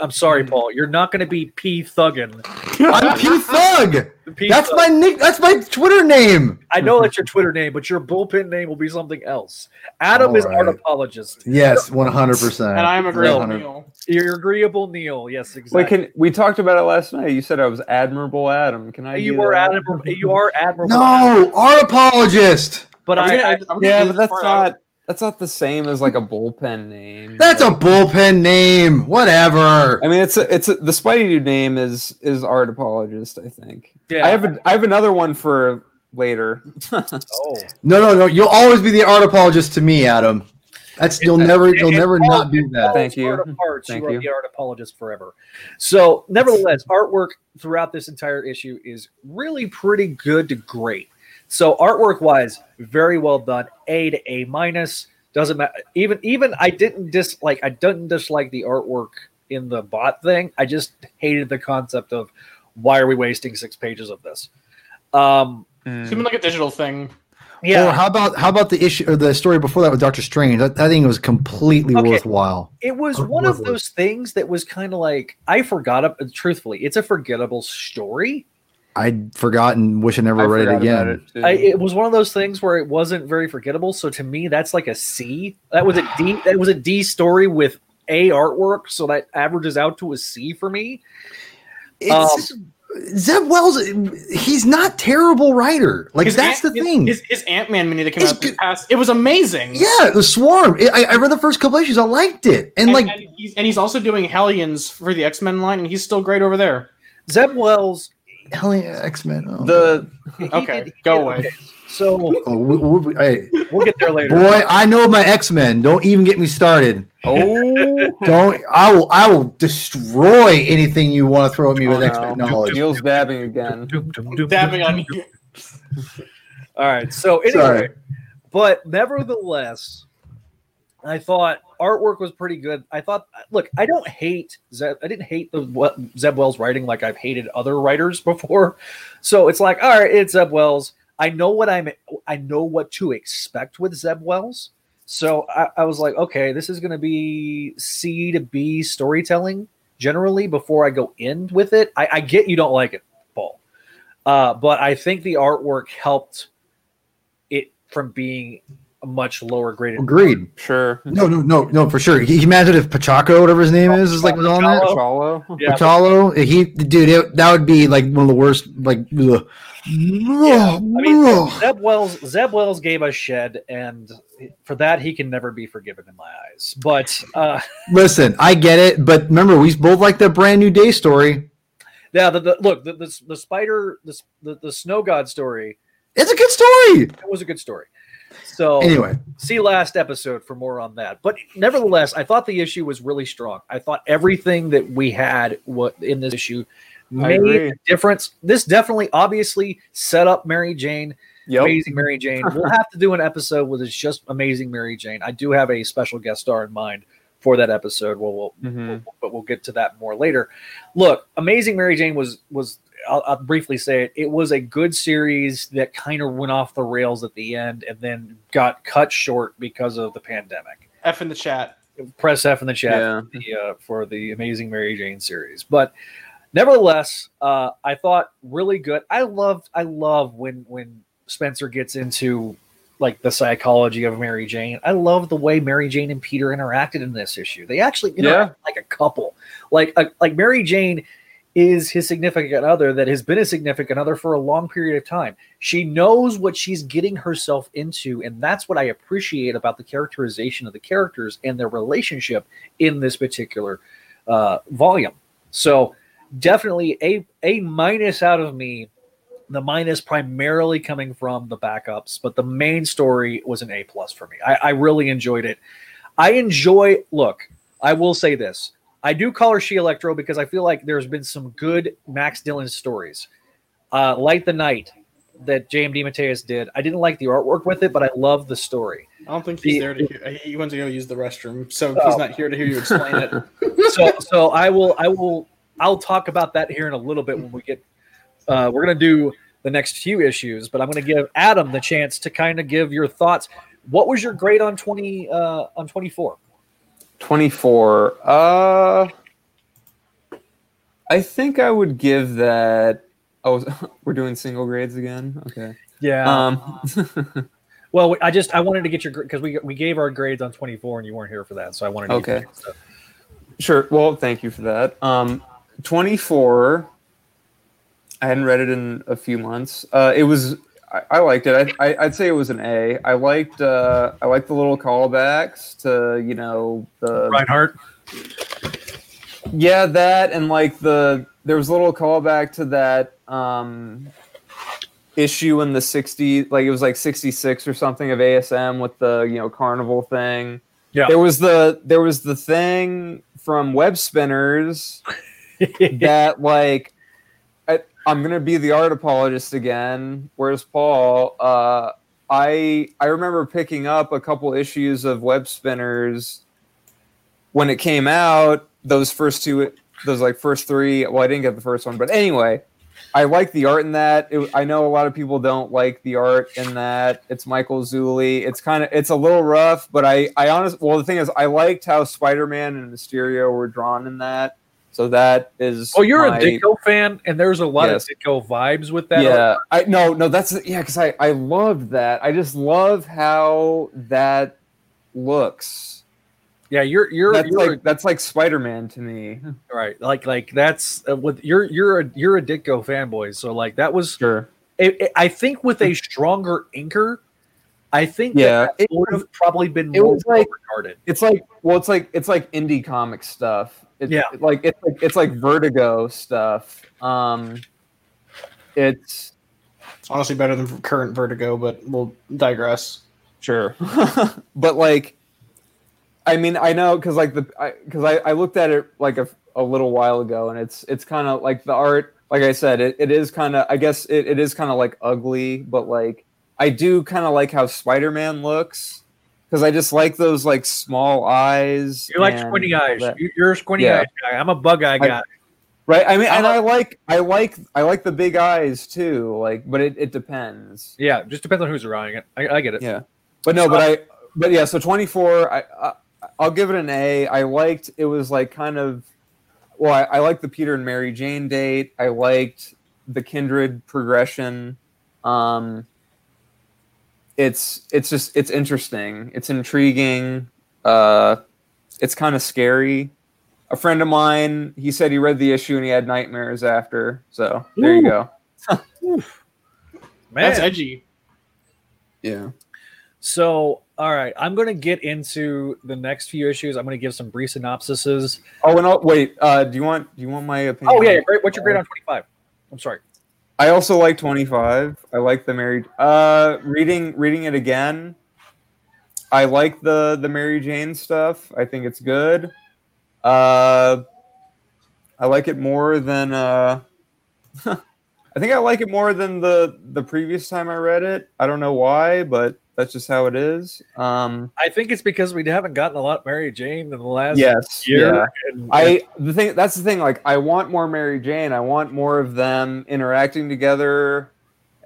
I'm sorry, Paul. You're not going to be P Thuggin. I'm P Thug. P That's Thug- my nick. That's my Twitter name. I know that's your Twitter name, but your bullpen name will be something else. Adam All is art apologist. Yes, one hundred percent. and I'm agreeable Neil. You're agreeable, Neil. Yes, exactly. Wait, can we talked about it last night? You said I was admirable Adam. Can I? you do are that? admirable. You are admirable. No, art apologist. but Are we I, gonna- I are Yeah, but that's far out? not that's not the same as like a bullpen name. That's a bullpen name. Whatever. I mean, it's a, it's a, the Spidey dude name is is art apologist. I think. yeah. I have a, I have another one for later. oh. No, no, no. You'll always be the art apologist to me, Adam. That's you'll never you'll It- never it- not do that. Thank you. Art of arts, Thank you you. Are you. the art apologist forever. So, nevertheless, artwork throughout this entire issue is really pretty good to great. So, artwork wise, very well done. A to A minus. Doesn't matter. Even even I didn't dislike. I didn't dislike the artwork in the bot thing. I just hated the concept of why are we wasting six pages of this. Um, Seeming like a digital thing. yeah, Or how about how about the issue or the story before that with Doctor Strange? I, I think it was completely Okay. worthwhile. It was Or one of those things that was kind of like I forgot. It, truthfully, it's a forgettable story. I'd forgotten, wish I never I read it again. it. I, it was one of those things where it wasn't very forgettable. So to me, that's like a C. That was a D. That was a D story with A artwork. So that averages out to a C for me. It's um, Zeb Wells. He's not terrible writer. Like that's Ant- the thing. His, his Ant Man mini that came It's out this good. past, it was amazing. yeah, the Swarm. I, I read the first couple issues. I liked it, and, and, like and he's, and he's also doing Hellions for the X Men line, and he's still great over there. Zeb Wells. Hell yeah, X Men. Oh, the he Okay, did- go away. okay. So oh, we, we, hey, we'll get there later. boy, I know my X Men. Don't even get me started. oh Don't. I will. I will destroy anything you want to throw at me with Oh, X Men knowledge. Neil's dabbing again. Dabbing on you. All right. So anyway, Sorry. but nevertheless, I thought artwork was pretty good. I thought, look, I don't hate Zeb. I didn't hate the what Zeb Wells writing like I've hated other writers before. So it's like, all right, it's Zeb Wells. I know what I'm. I know what to expect with Zeb Wells. So I, I was like, okay, this is going to be C to B storytelling generally before I go in with it. I, I get you don't like it, Paul, uh, but I think the artwork helped it from being a much lower graded. Agreed. Sure. No, no, no, no, for sure. He, imagine if Pachaco, whatever his name is, is like was on that. Chalo. Yeah, Bachalo, he, dude, it, that would be like one of the worst. Like, ugh. Yeah, I mean, Zeb Wells, Zeb Wells gave us Shed, and for that he can never be forgiven in my eyes. But uh, listen, I get it, but remember, we both like the brand new day story. yeah, the, the look, the, the the spider, the, the the snow god story, It's a good story. it was a good story. So Anyway, see last episode for more on that. But nevertheless, I thought the issue was really strong. I thought everything that we had what in this issue made a difference. This definitely, obviously, set up Mary Jane. Yep. Amazing Mary Jane. We'll have to do an episode with it's just Amazing Mary Jane. I do have a special guest star in mind for that episode. We'll, we'll, Mhm. but we'll get to that more later. Look, Amazing Mary Jane was was I'll, I'll briefly say it. It was a good series that kind of went off the rails at the end and then got cut short because of the pandemic. F in the chat. Press F in the chat Yeah. for, the, uh, for the Amazing Mary Jane series, but nevertheless, uh, I thought really good. I loved I love when when Spencer gets into like the psychology of Mary Jane. I love the way Mary Jane and Peter interacted in this issue. They actually interact like a couple. Like a, like Mary Jane is his significant other that has been a significant other for a long period of time. She knows what she's getting herself into, and that's what I appreciate about the characterization of the characters and their relationship in this particular uh, volume. So definitely a a minus out of me. The minus primarily coming from the backups, but the main story was an A plus for me. I, I really enjoyed it. I enjoy. Look, I will say this. I do call her She Electro because I feel like there's been some good Max Dillon stories, uh, like the Night that JM DeMatteis did. I didn't like the artwork with it, but I love the story. I don't think he's The- there to hear. He went to go use the restroom, so Oh. he's not here to hear you explain it. so so I will I will I'll talk about that here in a little bit when we get uh, we're gonna do the next few issues, but I'm gonna give Adam the chance to kind of give your thoughts. What was your grade on twenty uh, on twenty four? 24. Uh I think I would give that Oh, we're doing single grades again. Okay. Yeah. Um well, I just I wanted to get your because we we gave our grades on twenty four and you weren't here for that, so I wanted to. Okay. Get your stuff. Sure. Well, thank you for that. Um, 24. I hadn't read it in a few months. Uh, it was. I, I liked it. I, I, I'd say it was an A. I liked. Uh, I liked the little callbacks to you know the Rinehart. yeah that and like the there was a little callback to that um issue in the 60 like it was like 66 or something of ASM with the you know carnival thing. Yeah. There was the there was the thing from web spinners that like I'm gonna be the art apologist again. Where's Paul? Uh, I I remember picking up a couple issues of web spinners when it came out. Those first two, those like first three. Well, I didn't get the first one, but anyway, I like the art in that. It, I know a lot of people don't like the art in that. It's Michael Zulli. It's kind of it's a little rough, but I I honest. well the thing is I liked how Spider Man and Mysterio were drawn in that. So that is. Oh, you're my- a Ditko fan, and there's a lot Yes. of Ditko vibes with that. yeah, I no no that's yeah because I I loved that. I just love how that looks. yeah. You're you're, That's you're like that's like Spider Man to me. right. Like like that's uh, with you're you're a you're a Ditko fanboy. So like that was Sure. it, it- I think with a stronger inker, I think Yeah, that, that it would have probably been it more was like- regarded. It's like well, it's like it's like indie comic stuff. It's, Yeah. like it's like it's like Vertigo stuff. Um, it's It's honestly better than current Vertigo, but we'll digress. Sure, but like, I mean, I know because like the because I, I looked at it like a, a little while ago, and it's it's kind of like the art. Like I said, it, it is kind of I guess it, it is kind of like ugly, but like I do kind of like how Spider Man looks because I just like those like small eyes. You're like squinty eyes. that- You- You're a squinty Yeah. eyes guy. I'm a bug eye I- guy. right? I mean, and I like I like I like the big eyes too. Like, but it, it depends. yeah, just depends on who's drawing it. I, I get it. Yeah. But no, but I but yeah, so 24. I, I I'll give it an A. I liked it was like kind of well, I, I liked the Peter and Mary Jane date. I liked the kindred progression. Um, it's it's just it's interesting. It's intriguing. Uh, it's kind of scary. A friend of mine, he said he read the issue and he had nightmares after. So there you go. Man. That's edgy. Yeah. So, all right, I'm going to get into the next few issues. I'm going to give some brief synopsises. Oh, and I'll, wait. Uh, do you want do you want my opinion? Oh yeah, yeah, great. What's your grade on 25? I'm sorry. I also like 25. I like the married uh reading reading it again. I like the the Mary Jane stuff. I think it's good. Uh I like it more than uh I think I like it more than the the previous time I read it. I don't know why, but that's just how it is. Um I think it's because we haven't gotten a lot of Mary Jane in the last yes, year. yeah. and- I the thing that's the thing. Like, I want more Mary Jane. I want more of them interacting together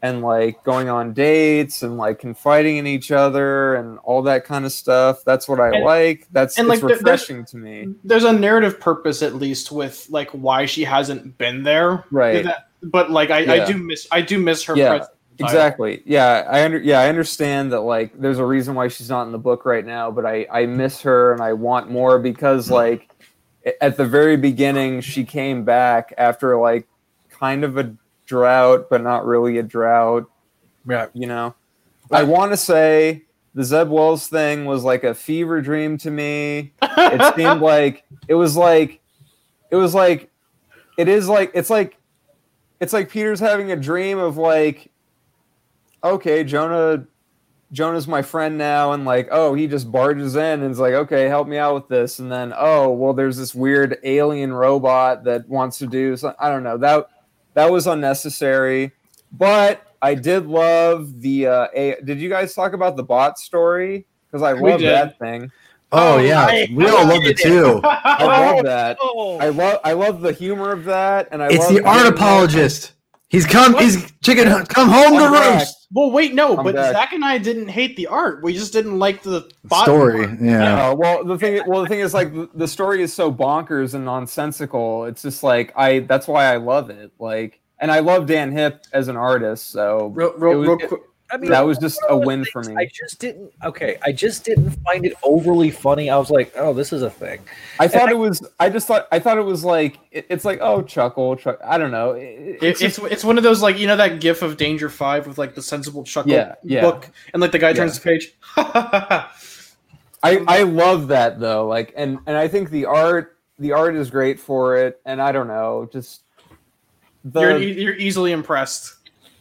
and like going on dates and like confiding in each other and all that kind of stuff. That's what I And- like. That's and, like, refreshing to me. There's a narrative purpose at least with like why she hasn't been there. Right. That- but like I, I do miss I do miss her Yeah, presence. Exactly. Yeah, I under yeah I understand that like there's a reason why she's not in the book right now, but I I miss her and I want more because hmm. like at the very beginning she came back after like kind of a drought, but not really a drought. yeah. You know, I want to say the Zeb Wells thing was like a fever dream to me. It seemed like it was like it was like it is like it's like it's like Peter's having a dream of like okay, Jonah Jonah's my friend now and like oh, he just barges in and is like okay, help me out with this and then oh, well there's this weird alien robot that wants to do so I don't know. That that was unnecessary. But I did love the uh a, did you guys talk about the bot story? Because I We love did. that thing. Oh, Oh, yeah, I- we all loved it too. I love that. Oh, I love I love the humor of that, and I It's love the art getting apologist. He's come. What? He's chicken. Come home to I'm back. roost. Well, wait, no, I'm but back. Zach and I didn't hate the art. We just didn't like the Story. part. Yeah. Uh, well, the thing, well, the thing is, like, the- the story is so bonkers and nonsensical. It's just like I. That's why I love it. Like, and I love Dan Hipp as an artist. So Real, real, was- real quick. I mean, that was just a one of win for me. I just didn't. Okay, I just didn't find it overly funny. I was like, oh, this is a thing. I thought I- it was. I just thought. I thought it was like. It, it's like oh, chuckle, chuck. I don't know. It- It, it's it's just- it's one of those like you know that gif of Danger Five with like the sensible chuckle Yeah, yeah. book and like the guy turns the page. I I love that though. Like, and and I think the art. The art is great for it, and I don't know, just the you're you're easily impressed.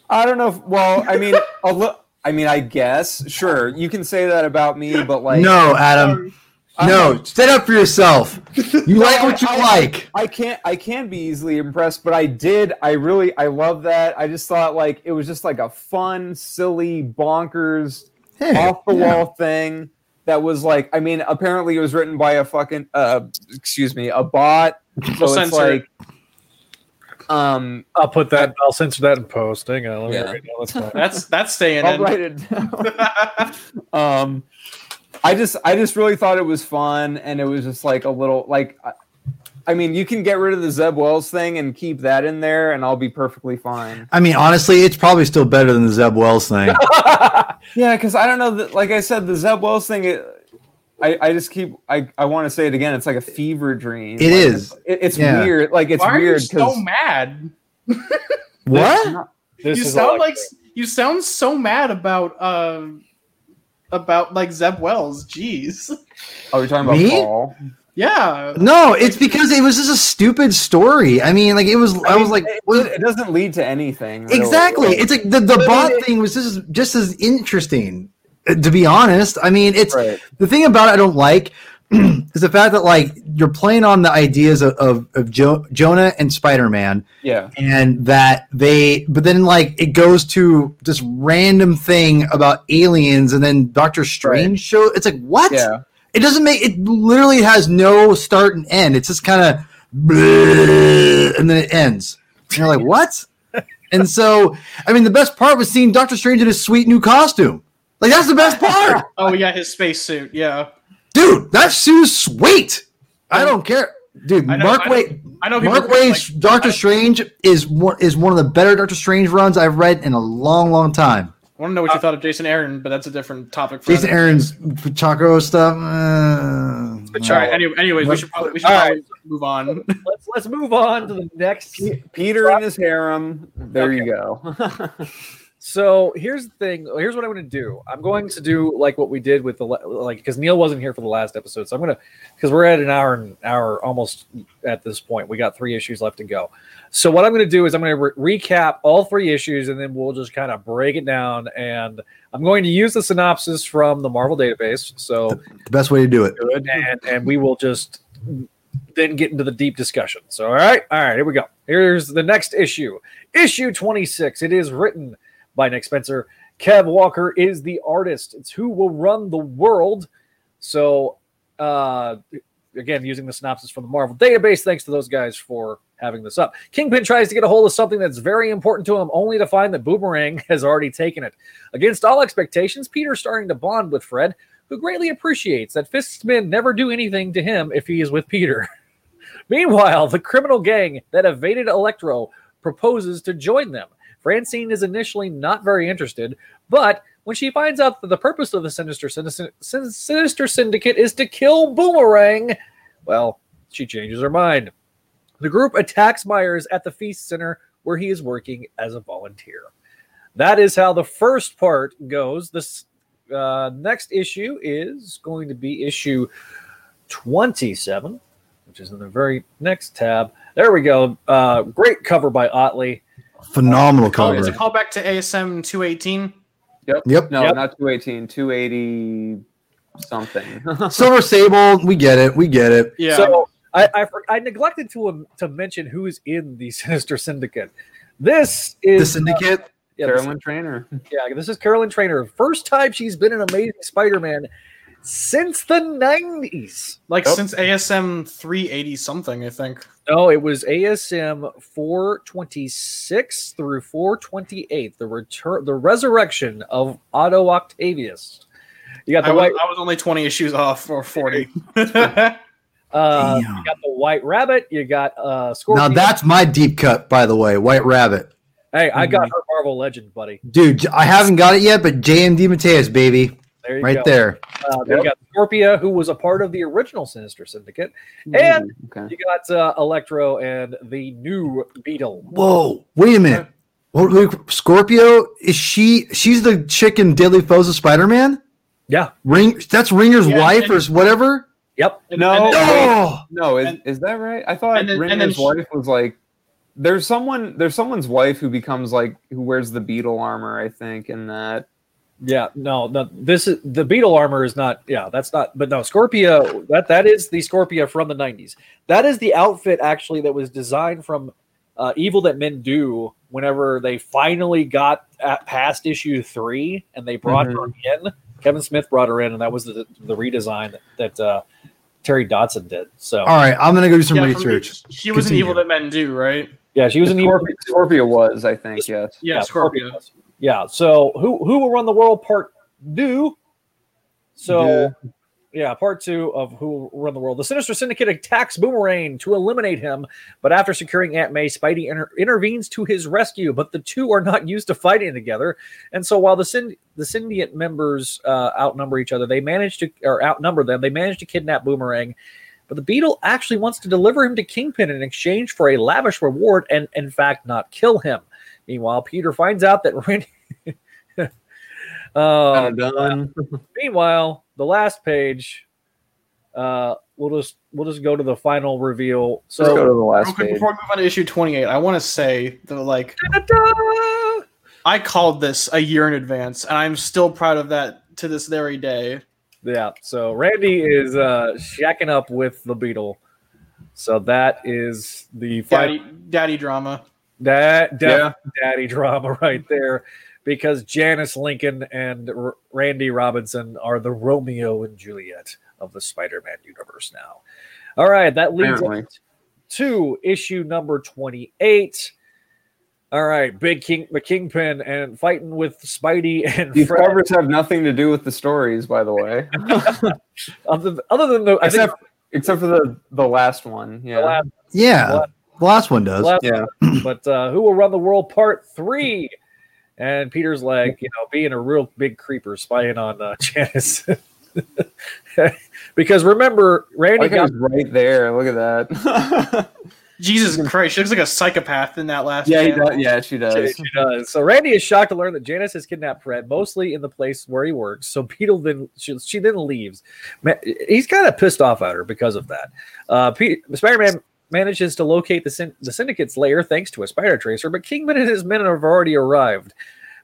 I don't know. If, well, I mean, a li- I mean, I guess sure you can say that about me, but like, no, Adam. I'm No, not- stand up for yourself. You like what you I- like. I can't. I can be easily impressed, but I did. I really. I love that. I just thought like it was just like a fun, silly, bonkers, Hey, off the yeah. wall thing that was like. I mean, apparently it was written by a fucking. Uh, excuse me, a bot. So We'll it's censor like. It. Um, I'll put that. I'll censor that in post. Hang on. Let me Yeah. write it down. That's fine. That's that's staying I'll in. write it down. um i just i just really thought it was fun and it was just like a little like I, I mean you can get rid of the zeb wells thing and keep that in there and i'll be perfectly fine I mean, honestly, it's probably still better than the Zeb Wells thing. yeah because i don't know that like i said the zeb wells thing it, I, I just keep I, I want to say it again. It's like a fever dream. It It is. is. It, it's Yeah. weird. Like it's Why are you weird so mad? what? This you sound all- like you sound so mad about uh about like Zeb Wells. Jeez. oh, you're talking about Me? Paul. Yeah. No, it's because it was just a stupid story. I mean, like it was. I, was like, it, what- it doesn't lead to anything. really. exactly. It's like the the But bot it- thing was just just as interesting. To be honest, I mean, it's Right. the thing about it I don't like is the fact that like you're playing on the ideas of of, of jo- Jonah and Spider Man, Yeah. and that they, but then like it goes to this random thing about aliens, and then Doctor Strange show. It's like what? Yeah. It doesn't make it. Literally has no start and end. It's just kind of, and then it ends. And you're like, what? and so, I mean, the best part was seeing Doctor Strange in his sweet new costume. Like that's the best part, Oh yeah, his spacesuit. Yeah, dude. That suit's sweet. I don't care, dude. I know- Mark I know- Waid, I know people Mark like- Waid's Doctor Strange is one is one of the better Doctor Strange runs I've read in a long, long time. I want to know what you thought of Jason Aaron, but that's a different topic. For Jason another- Aaron's Pachaco stuff. Uh, All right. Anyway, anyways, we should probably we should All probably move on. Let's let's move on to the next. Peter and his harem. There you go. So here's the thing. Here's what I'm going to do. I'm going to do like what we did with the like because Neil wasn't here for the last episode. So I'm gonna because we're at an hour and hour almost at this point. We got three issues left to go. So what I'm going to do is I'm going to re- recap all three issues and then we'll just kind of break it down. And I'm going to use the synopsis from the Marvel database. So the best way to do it. and and we will just then get into the deep discussion. So, all right, all right, here we go. Here's the next issue, issue 26. It is written by Nick Spencer. Kev Walker is the artist. It's who will run the world. So, uh, again, using the synopsis from the Marvel database. Thanks to those guys for having this up. Kingpin tries to get a hold of something that's very important to him, only to find that Boomerang has already taken it. Against all expectations, Peter's starting to bond with Fred, who greatly appreciates that Fistmen never do anything to him if he is with Peter. Meanwhile, the criminal gang that evaded Electro proposes to join them. Francine is initially not very interested, but when she finds out that the purpose of the Sinister, Sin- Sin- Sinister Syndicate is to kill Boomerang, well, she changes her mind. The group attacks Myers at the Feast Center where he is working as a volunteer. That is how the first part goes. This uh, next issue is going to be issue 27, which is in the very next tab. There we go. Uh, great cover by Ottley. Phenomenal Call, cover. is it callback to ASM 218? Yep. Yep. No, Yep. not 218, 280 something. Silver Sable. We get it. We get it. Yeah. So I, I for- I neglected to um, to mention who is in the Sinister Syndicate. This is The is Syndicate. yeah, this, Carolyn Trainer. yeah, this is Carolyn Trainer. First time she's been an Amazing Spider-Man since the '90s. like Yep. since ASM 380 something, I think. No, it was ASM 426 through 428. The return, the resurrection of Otto Octavius. You got I the was, white, I was only 20 issues off or 40. uh, Damn. you got the white rabbit. You got uh, Scorpion. Now that's my deep cut, by the way. White Rabbit. hey, I got her Marvel Legend, buddy. Dude, I haven't got it yet, but JM DeMatteis, baby. There you Right go. there. Uh, then You got Scorpia, who was a part of the original Sinister Syndicate. And- Ooh, okay. You got uh, Electro and the new Beetle. Whoa. Wait a minute. What, wait, Scorpio, is she she's the chick in Deadly Foes of Spider-Man? Yeah. Ring that's Ringer's Yeah, wife and- or whatever? Yep. And- No. and then- Oh, No, is, And- is that right? I thought and then- and then Ringer's she- wife was like there's someone there's someone's wife who becomes like who wears the beetle armor, I think, in that. Yeah, no, no. This is the Beetle armor is not. Yeah, that's not. But no, Scorpia. That that is the Scorpia from the '90s. That is the outfit actually that was designed from uh, Evil That Men Do. Whenever they finally got at past issue three and they brought her in, Kevin Smith brought her in, and that was the the redesign that, that uh, Terry Dodson did. So all right. I'm gonna go do some yeah, from- research. She was an evil that men do, right? yeah, she was an Evil. Scorpio, Scorpio was, I think, yes. Yeah, Scorpio. was. Yeah. So who who will run the world? Part two. So yeah, part two of who will run the world. The Sinister Syndicate attacks Boomerang to eliminate him, but after securing Aunt May, Spidey inter- intervenes to his rescue. But the two are not used to fighting together, and so while the the syndicate members uh, outnumber each other, they manage to or outnumber them. They manage to kidnap Boomerang. But the Beetle actually wants to deliver him to Kingpin in exchange for a lavish reward, and in fact, not kill him. Meanwhile, Peter finds out that Randy. uh, Kinda done. meanwhile, the last page, uh, we'll just we'll just go to the final reveal. So Let's go to So, the Real last quick, page. before we move on to issue 28, I want to say that, like, Ta-da! I called this a year in advance, and I'm still proud of that to this very day. yeah. So Randy is uh, shacking up with the Beetle. So that is the final Daddy, daddy drama. That Yeah. daddy drama right there, because Janice Lincoln and R- Randy Robinson are the Romeo and Juliet of the Spider-Man universe now. All right, that leads us to issue number twenty-eight. All right, big king, the kingpin, and fighting with Spidey and These Fred. covers have nothing to do with the stories, by the way, Other, other than the, I think except except for the the last one. the Yeah, last Yeah, What? The last one does. last yeah. but uh, who will run the world part three and peter's like you know being a real big creeper spying on uh, janice because remember randy got, was right there. Look at that. Jesus Christ, she looks like a psychopath in that last. yeah, he does. Yeah, she she, does. she does so randy is shocked to learn that janice has kidnapped fred mostly in the place where he works so Peter then she, she then leaves Ma- he's kind of pissed off at her because of that uh spider-man manages to locate the, syn- the syndicate's lair thanks to a spider tracer but kingpin and his men have already arrived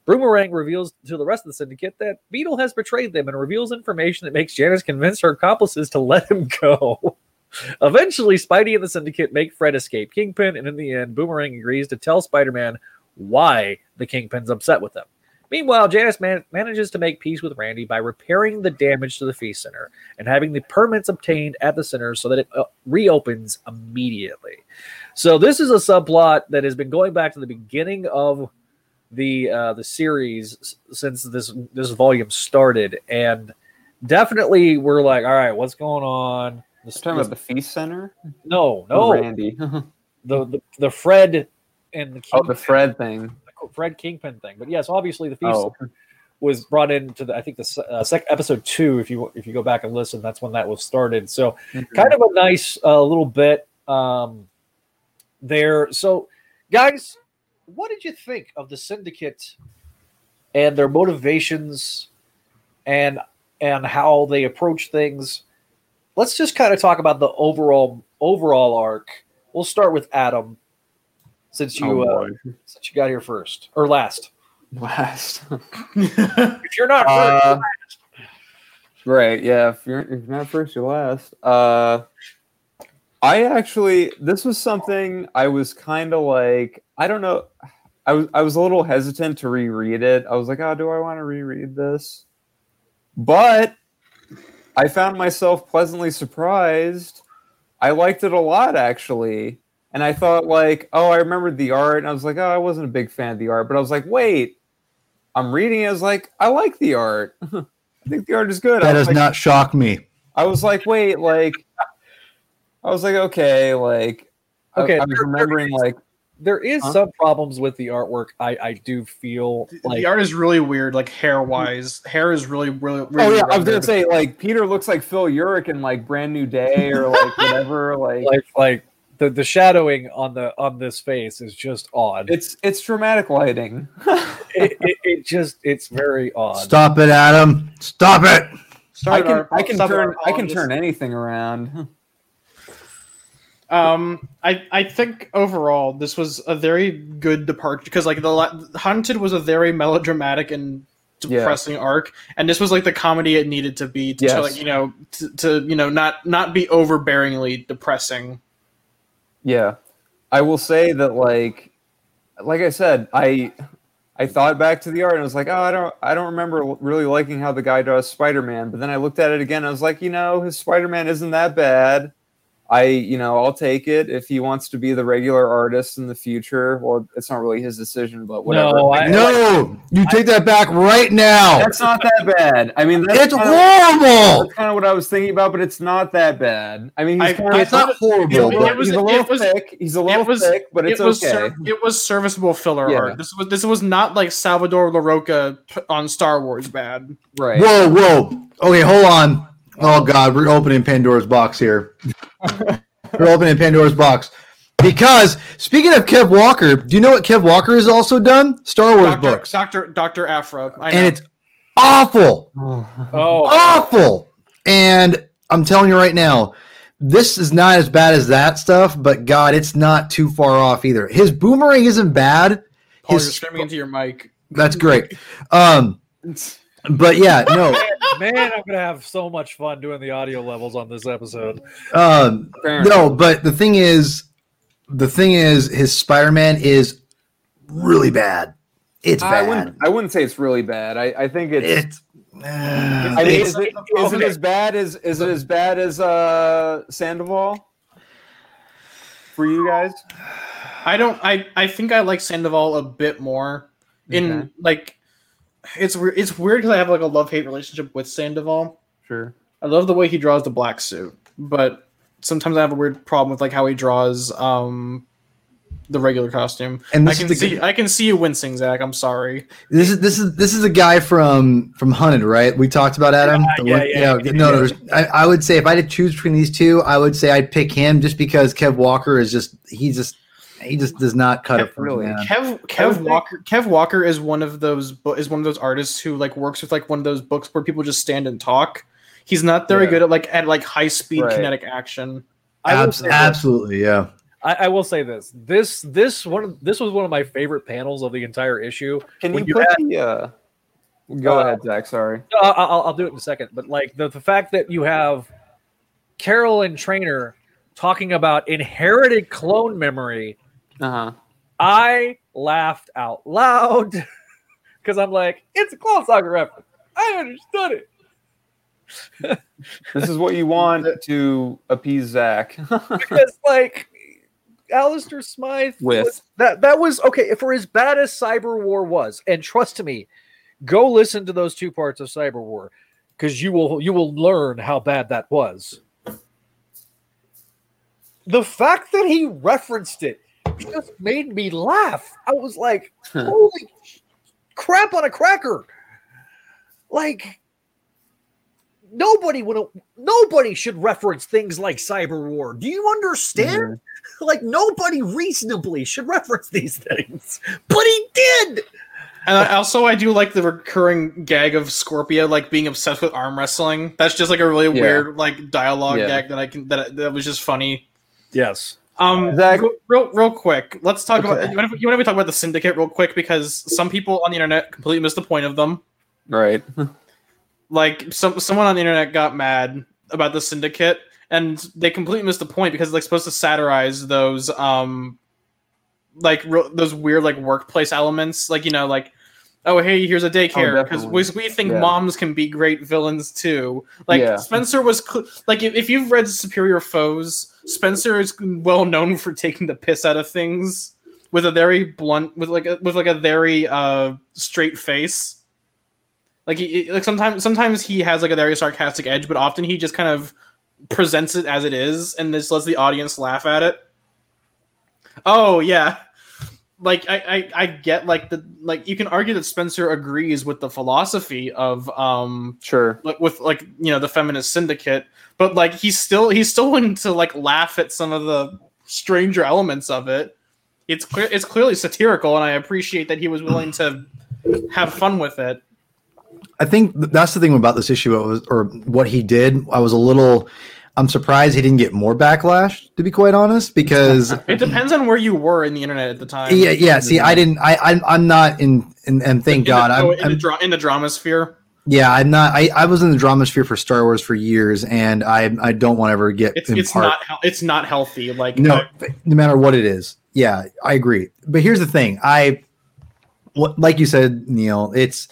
Boomerang reveals to the rest of the syndicate that Beetle has betrayed them and reveals information that makes Janice convince her accomplices to let him go. Eventually, Spidey and the syndicate make Fred escape Kingpin, and in the end, Boomerang agrees to tell Spider Man why the Kingpin's upset with them. Meanwhile, Janice man- manages to make peace with Randy by repairing the damage to the Feast Center and having the permits obtained at the center so that it uh, reopens immediately. So, this is a subplot that has been going back to the beginning of the uh, the series since this this volume started, and definitely we're like, all right, what's going on? This, Talking this- about the feast center. no, no, Randy. the, the the Fred and the oh, the Fred thing. Fred Kingpin thing. But yes, obviously the feast Oh, was brought into the I think the uh, sec- episode two. If you if you go back and listen, that's when that was started. So kind of a nice uh, little bit um, there. So, guys, what did you think of the syndicate and their motivations and and how they approach things? Let's just kind of talk about the overall overall arc. We'll start with Adam, since you Oh, uh, since you got here first or last. last. If you're not first, Uh, right. Yeah. If you're, if you're not first, you're last. Uh, I actually, this was something I was kind of like, I don't know. I was, I was a little hesitant to reread it. I was like, oh, do I want to reread this? But I found myself pleasantly surprised. I liked it a lot, actually. And I thought, like, oh, I remembered the art. And I was like, oh, I wasn't a big fan of the art. But I was like, wait, I'm reading it. I was like, I like the art. I think the art is good. That does like, not shock me. I was like, wait, like, I was like, okay, like, Okay, I, was there- there remembering, like, there is Huh? some problems with the artwork. I I do feel like the art is really weird, like hair wise. Hair is really, really. really oh yeah, I was gonna say, like, Peter looks like Phil Urich in like Brand New Day or like whatever. Like, like like the the shadowing on the on this face is just odd. it's it's dramatic lighting. it, it, it just it's very odd. Stop it, Adam. Stop it. I can our- I can turn I can turn anything around. Um, I I think overall this was a very good departure because like the Hunted was a very melodramatic and Yeah. depressing arc, and this was like the comedy it needed to be to, Yes. like you know to, to you know not not be overbearingly depressing. Yeah, I will say that like, like I said, I I thought back to the art and I was like, oh, I don't I don't remember really liking how the guy draws Spider Man. But then I looked at it again. I was like, you know, his Spider Man isn't that bad. I you know I'll take it if he wants to be the regular artist in the future. Well, it's not really his decision, but whatever. No, I- No, you take that back right now. that's not that bad. I mean, that's It's kinda- horrible. That's kind of what I was thinking about, but it's not that bad. I mean, he's I- kind I It's not horrible. it but was- he's a little it was- thick. He's a little it was- thick, but it's it was okay. ser- it was serviceable filler Yeah. art. This was this was not like Salvador Larroca p- on Star Wars bad. right. Whoa, whoa. Okay, hold on. Oh God, we're opening Pandora's box here. we're opening Pandora's box because speaking of Kev Walker, do you know what Kev Walker has also done? Star Wars Doctor books, Doctor Doctor Aphra. And it's awful, oh, awful. And I'm telling you right now, this is not as bad as that stuff. But God, it's not too far off either. His boomerang isn't bad. Paul, His you're screaming into your mic. that's great. Um, but yeah, no. man, I'm gonna have so much fun doing the audio levels on this episode. Um, no, but the thing is, the thing is, his Spider-Man is really bad. It's I bad. wouldn't. I wouldn't say it's really bad. I, I think it's. It's. I mean, it's- is it, is it as bad as is it as bad as uh Sandoval for you guys? I don't. I I think I like Sandoval a bit more. In Okay. like, it's weird. It's weird because I have like a love hate relationship with Sandoval. Sure. I love the way he draws the black suit, but sometimes I have a weird problem with like how he draws um the regular costume. And I can is the, see I can see you wincing, Zach. I'm sorry. this is this is this is a guy from from Hunted, right? We talked about Adam. The yeah, one- yeah, yeah, no, yeah. there's- I, I would say if I had to choose between these two, I would say I'd pick him just because Kev Walker is just he's just he just does not cut it for. Really? man. Kev Kev Walker Kev Walker is one of those is one of those artists who like works with like one of those books where people just stand and talk. He's not very Yeah. good at like at like high speed Right. kinetic action. Abs- say this. absolutely, yeah. I, I will say this. This this one of this was one of my favorite panels of the entire issue. Can When you you put the? Uh, go Uh, ahead, Zach. Sorry. No, I- I'll, I'll do it in a second. But like the, the fact that you have Carolyn Trainer talking about inherited clone memory, Uh huh. I laughed out loud because I'm like, it's a Clone Saga reference. I understood it. This is what you want to appease Zach. because like Alistair Smythe With. was- that that was okay for as bad as Cyber War was, and trust me, go listen to those two parts of Cyber War because you will you will learn how bad that was. The fact that he referenced it just made me laugh. I was like, holy crap on a cracker. Like nobody would nobody should reference things like cyber war. Do you understand? Mm-hmm. Like nobody reasonably should reference these things. But he did. And I, also, I do like the recurring gag of Scorpia like being obsessed with arm wrestling. That's just like a really Yeah. weird like dialogue Yeah. gag that I can that that was just funny. Yes. Um, Zach- real, real, quick, let's talk Okay. about you want, to, you want to talk about the syndicate real quick because some people on the internet completely missed the point of them. Right. Like some someone on the internet got mad about the syndicate, and they completely missed the point because it's like supposed to satirize those um like real, those weird like workplace elements, like you know like. Oh hey, here's a daycare because we, we think Yeah. moms can be great villains too. Like Yeah. Spencer was cl- like if, if you've read Superior Foes, Spencer is well known for taking the piss out of things with a very blunt, with like a, with like a very uh straight face. Like he like sometimes sometimes he has like a very sarcastic edge, but often he just kind of presents it as it is and just lets the audience laugh at it. Oh yeah. Like I, I, I get like the like you can argue that Spencer agrees with the philosophy of um Sure. like with like you know the feminist syndicate but like he's still he's still willing to like laugh at some of the stranger elements of it it's clear it's clearly satirical and i appreciate that he was willing to have fun with it I think that's the thing about this issue it was, or what he did. I was a little. I'm surprised he didn't get more backlash, to be quite honest, because it depends on where you were in the internet at the time yeah, yeah. See, I didn't. I, I'm, I'm not in, in, and thank in God, oh, I'm, in, I'm the dra- in the drama sphere Yeah, I'm not. I, I was in the drama sphere for Star Wars for years, and I I don't want to ever get it's it's not it's not healthy like no, uh, no matter what it is. Yeah, I agree. But here's the thing: I, what, like you said, Neil, it's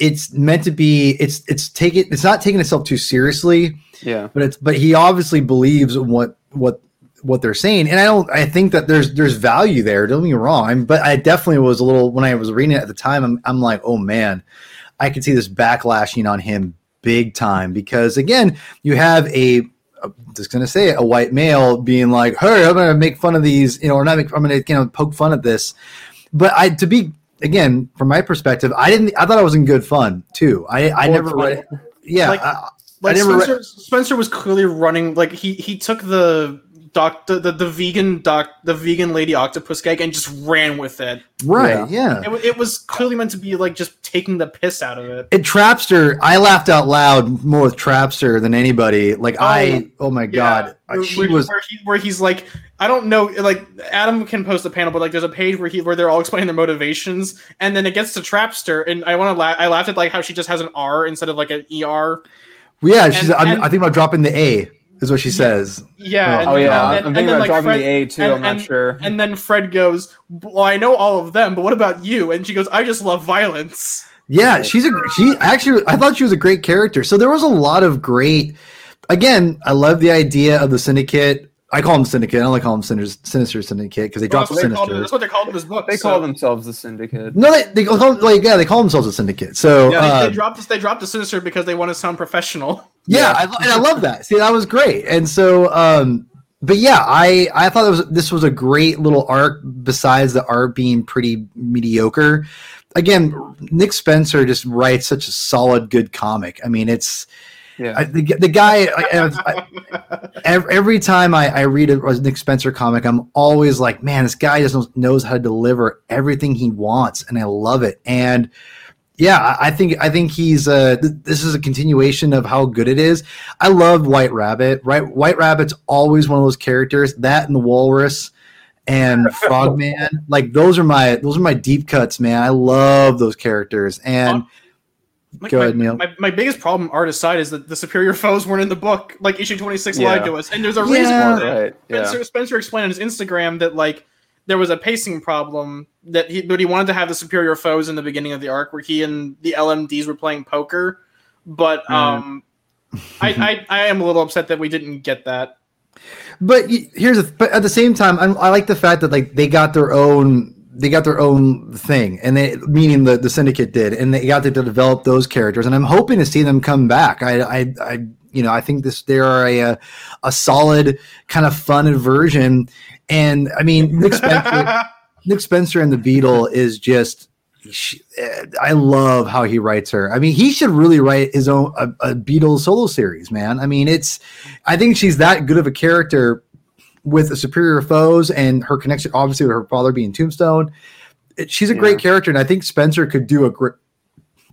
it's meant to be. It's it's taking. It's not taking itself too seriously, Yeah. but it's but he obviously believes what what what they're saying, and I don't. I think that there's there's value there. Don't get me wrong. I'm, but I definitely was a little when I was reading it at the time. I'm I'm like, oh man, I could see this backlashing on him big time because again, you have a I'm just gonna say it, a white male being like, "Hey, I'm gonna make fun of these," you know, or not. Make, I'm gonna you know poke fun at this. But I, to be again, from my perspective, I didn't. I thought I was in good fun too. I, I Well, never read. Yeah, Like- I, like I read- Spencer, Spencer was clearly running like he he took the doc the, the, the vegan doc the vegan lady octopus gag and just ran with it. right. Yeah. It, it was clearly meant to be like just taking the piss out of it. It Trapster. I laughed out loud more with Trapster than anybody. Like I. Oh my god, where, she where- was. where, he, where he's like, I don't know, like Adam can post a panel, but like there's a page where he where they're all explaining their motivations, and then it gets to Trapster, and I want to laugh. I laughed at like how she just has an R instead of like an ER. Yeah, she's. and- I'm, and- I think about dropping the A. Is what she says. Yeah. Oh, Oh yeah. and- I'm and thinking then, about like, dropping Fred- the A too. and- I'm not and- sure. And then Fred goes, "Well, I know all of them, but what about you?" And she goes, "I just love violence." Yeah, she's a she actually I thought she was a great character. So there was a lot of great again, I love the idea of the syndicate I call them Syndicate. I don't like call them Sinister, Sinister Syndicate because they Well, dropped that's, the what they Sinister. that's what they called in this book. They so- call themselves the Syndicate. No, they, they call like yeah, they call themselves a Syndicate. So Yeah, they, uh, they dropped this. They dropped the sinister because they want to sound professional. yeah, I, and I love that. See, that was great. And so, um, but yeah, I I thought it was this was a great little arc. Besides the art being pretty mediocre, again, Nick Spencer just writes such a solid, good comic. I mean, it's Yeah. I, the, the guy. I, I, every, time I, I read a Nick Spencer comic, I'm always like, man, this guy just knows, knows how to deliver everything he wants, and I love it. And yeah, I I think I think he's uh th- this is a continuation of how good it is. I love White Rabbit. Right, White Rabbit's always one of those characters. That and the Walrus and Frogman, like those are my those are my deep cuts, man. I love those characters. And My, Go my, ahead, Neil. My, my biggest problem, art aside, is that the superior foes weren't in the book. Like issue twenty six Yeah. lied to us, and there's a reason Yeah. for that. Right. Yeah. Spencer, Spencer explained on his Instagram that like there was a pacing problem that he but he wanted to have the superior foes in the beginning of the arc where he and the LMDs were playing poker, but Mm. um, I, I I am a little upset that we didn't get that. But here's the, but at the same time, I'm, I like the fact that like they got their own they got their own thing, and they meaning the the syndicate did, and they got to develop those characters, and I'm hoping to see them come back. I I, I you know I think this they are a a, solid kind of fun version, and I mean Nick Spencer Nick Spencer and the Beetle is just. she- eh, I love how he writes her. I mean, he should really write his own a, a Beetle's solo series, man. I mean, it's. I think she's that good of a character with superior foes and her connection, obviously, with her father being Tombstone. It- she's a great Yeah. character, and I think Spencer could do a great,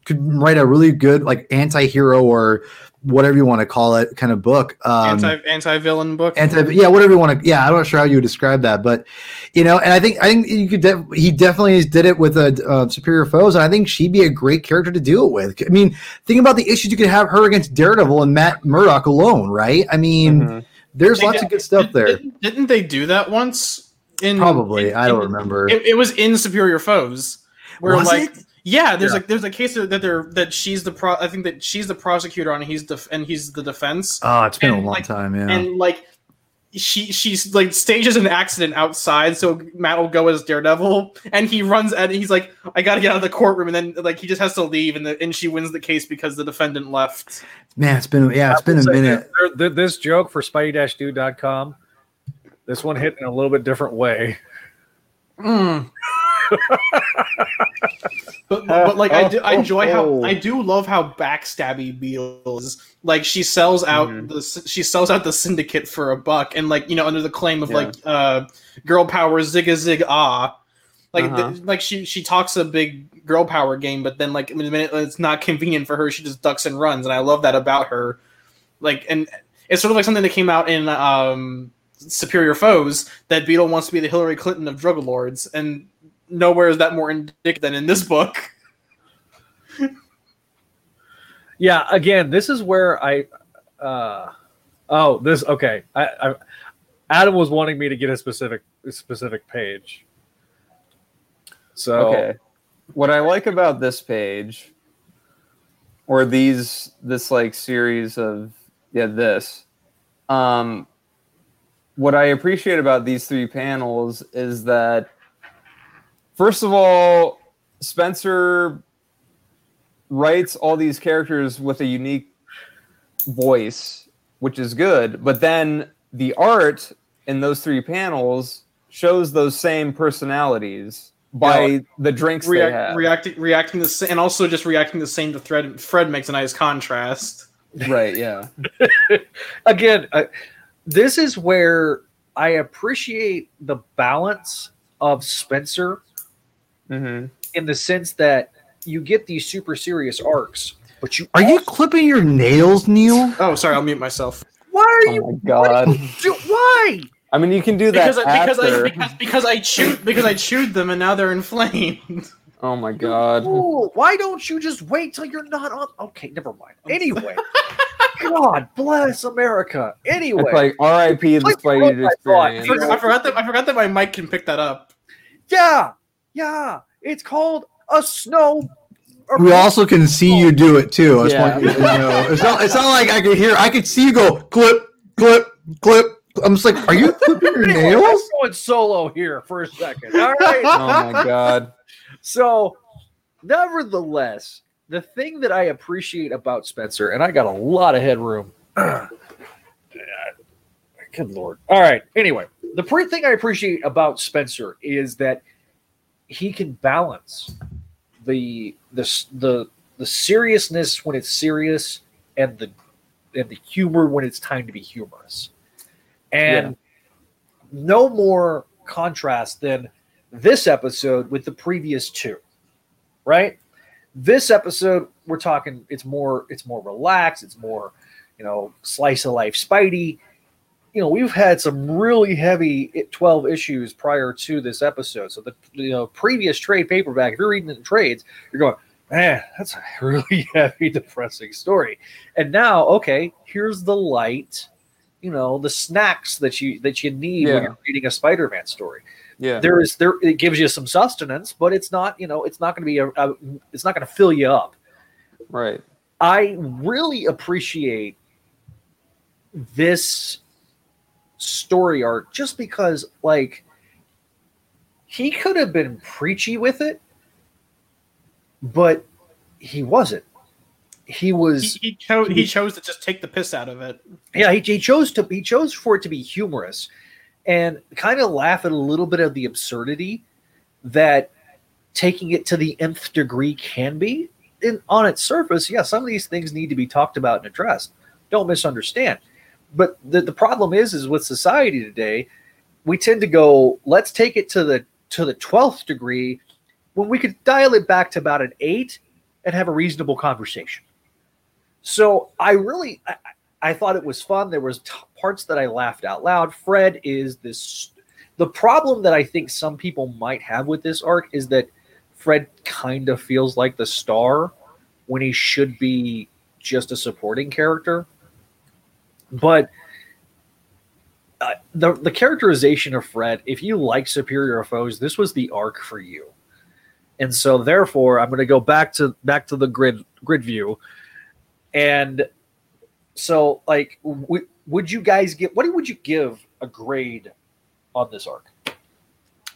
could write a really good like anti-hero or whatever you want to call it kind of book. Um, anti anti villain book. anti yeah whatever you want to yeah i'm not sure how you would describe that but you know and i think i think you could def- he definitely did it with a uh, superior foes and i think she'd be a great character to do it with i mean think about the issues you could have her against daredevil and matt murdock alone right i mean Mhm. There's lots did- of good stuff there Didn't, didn't they do that once? In probably in- i don't in- remember It, it was in Superior Foes, where Was like it? yeah, there's Yeah. a there's a case that they're that she's the pro. I think that she's the prosecutor and he's def- and he's the defense, oh it's been a long like- time yeah and like she she's like stages an accident outside, so Matt will go as Daredevil, and he runs and he's like, I got to get out of the courtroom, and then like he just has to leave, and the, and she wins the case because the defendant left. man it's been yeah it's been a Say minute that- there- This joke for spidey-dude.com, this one hit in a little bit different way. Mm. but, but like I do, I enjoy how I do love how backstabby Beetle is. Like she sells out Mhm. the she sells out the syndicate for a buck, and like you know under the claim of Yeah. like uh girl power zig a zig ah. Like, Uh-huh. th- like she she talks a big girl power game, but then like in the minute it's not convenient for her, she just ducks and runs, and I love that about her. Like, and it's sort of like something that came out in um, Superior Foes that Beetle wants to be the Hillary Clinton of drug lords, and nowhere is that more indicative than in this book. Yeah, again, this is where I. Uh, oh, this okay. I, I Adam was wanting me to get a specific a specific page. So Okay. What I like about this page, or these, this like series of, yeah, this, um, what I appreciate about these three panels is that, first of all, Spencer writes all these characters with a unique voice, which is good, but then the art in those three panels shows those same personalities by Yeah. the drinks they React, have. reacting, reacting the same, and also just reacting the same to Fred. Fred makes a nice contrast. Right, yeah. again, uh, this is where I appreciate the balance of Spencer hmm in the sense that you get these super serious arcs, but you are you clipping your nails neil Oh, sorry, I'll mute myself. why are Oh you my god. do, why? I mean, you can do that Because I, because I because, because I chewed because I chewed them and now they're inflamed. Oh my god. Ooh, why don't you just wait till you're not on? Okay, never mind. Anyway, God bless America. Anyway, It's like R.I.P. the Like, Spidey I thought- experience. I forgot that I forgot that my mic can pick that up. yeah, yeah, it's called a snow. we also can see you do it too. I just Yeah. want you to know. It's not. It's not like I could hear. I could see you go clip, clip, clip, I'm just like, are you clipping your Anyway, I'm nails? going solo here for a second. All right. Oh my god. So, nevertheless, the thing that I appreciate about Spencer, and I got a lot of headroom. Good lord. All right. Anyway, the pre- thing I appreciate about Spencer is that he can balance the the the the seriousness when it's serious and the and the humor when it's time to be humorous. And no more contrast than this episode with the previous two. Right? This episode we're talking it's more it's more relaxed, it's more, you know, slice of life Spidey. You know, we've had some really heavy 12 issues prior to this episode. So the you know, previous trade paperback, if you're reading the trades, you're going, man, that's a really heavy, depressing story. And now, okay, here's the light, you know, the snacks that you that you need Yeah. when you're reading a Spider-Man story. Yeah. There is there it gives you some sustenance, but it's not, you know, it's not going to be a, a it's not going to fill you up. Right. I really appreciate this story arc just because like he could have been preachy with it but he wasn't. He He, was he chose he chose to just take the piss out of it. yeah he, he chose to he chose for it to be humorous and kind of laugh at a little bit of the absurdity that taking it to the nth degree can be. In, on its surface yeah some of these things need to be talked about and addressed. Don't misunderstand but the, the problem is is with society today we tend to go let's take it to the to the 12th degree when we could dial it back to about an 8 and have a reasonable conversation. So i really I, I thought it was fun. There was t- parts that i laughed out loud. Fred is this the problem that i think some people might have with this arc is that fred kind of feels like the star when he should be just a supporting character but uh, the the characterization of Fred, if you like Superior Foes, this was the arc for you, and so therefore I'm going to go back to back to the grid grid view, and so like, w- would you guys get what would you give a grade on this arc?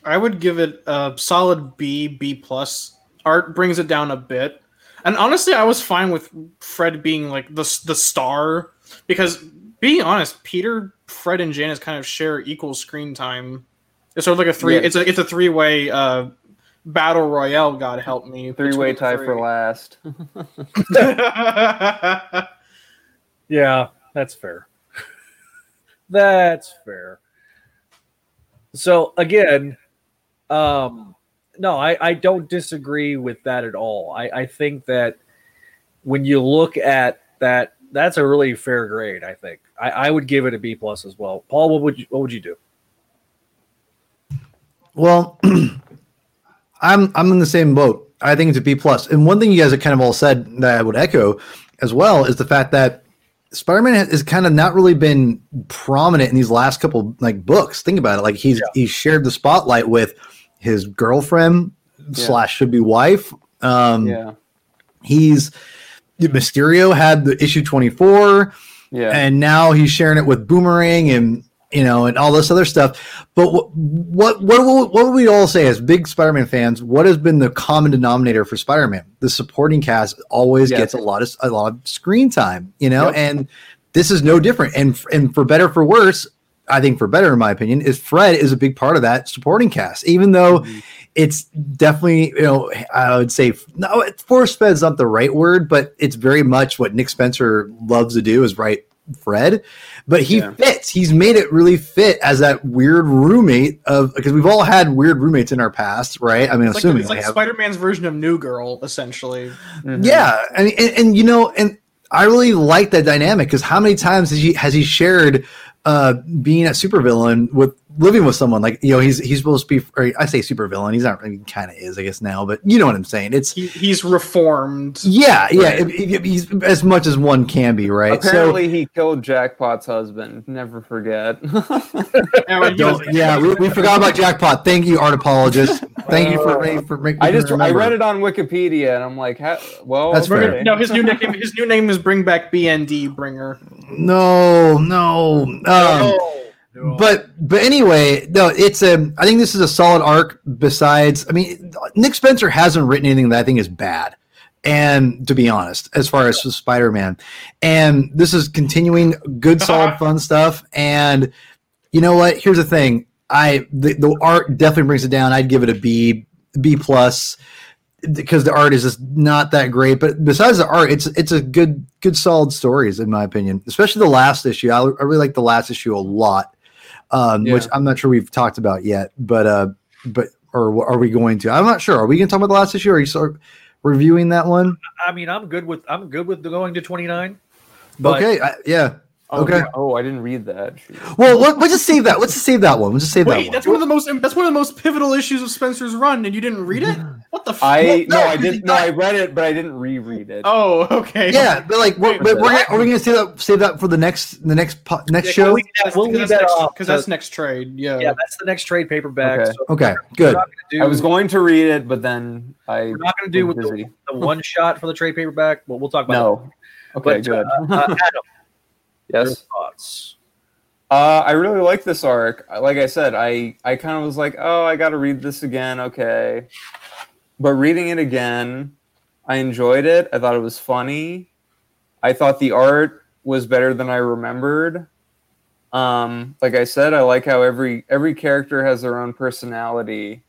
I would give it a solid B, B plus. Art brings it down a bit, and honestly, I was fine with Fred being like the the star because, being honest, Peter, Fred, and Janice kind of share equal screen time. It's sort of like a three. Yeah. It's a it's a three way uh, battle royale. God help me. Three way tie three. for last. Yeah, that's fair. that's fair. So again, um, no, I, I don't disagree with that at all. I, I think that when you look at that, that's a really fair grade. I think I, I would give it a B plus as well. Paul, what would you what would you do? Well, I'm I'm in the same boat. I think it's a B plus. And one thing you guys have kind of all said that I would echo as well is the fact that Spider-Man has, has kind of not really been prominent in these last couple like books. Think about it. Like he's he's shared the spotlight with his girlfriend slash should be wife. Um, Yeah. He's Mysterio had the issue 24 Yeah. and now he's sharing it with Boomerang and you know and all this other stuff. But what what what what, what would we all say as big Spider-Man fans? What has been the common denominator for Spider-Man? The supporting cast always Yes. gets a lot of a lot of screen time, you know, Yep. and this is no different. And and for better for worse, I think for better in my opinion, is Fred is a big part of that supporting cast, even though. Mm-hmm. It's definitely, you know, I would say no, force fed is not the right word, but it's very much what Nick Spencer loves to do is write Fred, but he Yeah. fits. He's made it really fit as that weird roommate of because we've all had weird roommates in our past, right? I mean, It's like, assuming it's like. Spider-Man's version of New Girl, essentially. Mhm. Yeah, and, and and you know, and I really like that dynamic because how many times has he has he shared uh being a supervillain with living with someone like you know he's he's supposed to be or I say supervillain he's not he kind of is I guess now but you know what I'm saying it's He, he's reformed. yeah yeah Right. it- it- he's as much as one can be right Apparently, he killed Jackpot's husband. Never forget. Yeah, when he so was- don't, yeah we, we forgot about jackpot thank you art apologist thank you for ma- for making I me just I read it on Wikipedia, and I'm like, well, That's okay. fair. No, his new nickname. His new name is Bring Back BND Bringer. no no um, Oh, but but anyway, no, it's a. I think this is a solid arc. Besides, I mean, Nick Spencer hasn't written anything that I think is bad. And to be honest, as far as Spider Man, and this is continuing good, solid, fun stuff. And you know what? Here's the thing: I the, the art definitely brings it down. I'd give it a B, B plus, because the art is just not that great. But besides the art, it's it's a good, good, solid stories in my opinion. Especially the last issue. I, I really like the last issue a lot, um, Yeah. which I'm not sure we've talked about yet. But uh, but or are we going to? I'm not sure. Are we going to talk about the last issue? Or are you sort of reviewing that one? I mean, I'm good with I'm good with going to 29. But okay, I, yeah. Oh, Okay. Oh, I didn't read that. Well, let, let's just save that. Let's just save that one. Let's just save that Wait, one. that's one of the most that's one of the most pivotal issues of Spencer's run, and you didn't read it? What the? F- I Well, no, no, I didn't. No, I- I read it, but I didn't reread it. oh, okay. yeah, but like, we're, Wait, but we're gonna, are we going to save that save that for the next the next po- next Yeah, show? we'll leave that, we'll leave that off because that's next trade. Yeah. yeah, that's the next trade paperback. Okay. So Okay, good. do, I was going to read it, but then I we're not going to do with the, the one shot for the trade paperback, but we'll talk about No. Okay, But, good. that. Uh, Adam, your yes. thoughts? Uh, I really like this arc. Like I said, I I kind of was like, oh, I got to read this again. Okay, but reading it again, I enjoyed it. I thought it was funny. I thought the art was better than I remembered. Um, like I said, I like how every every character has their own personality.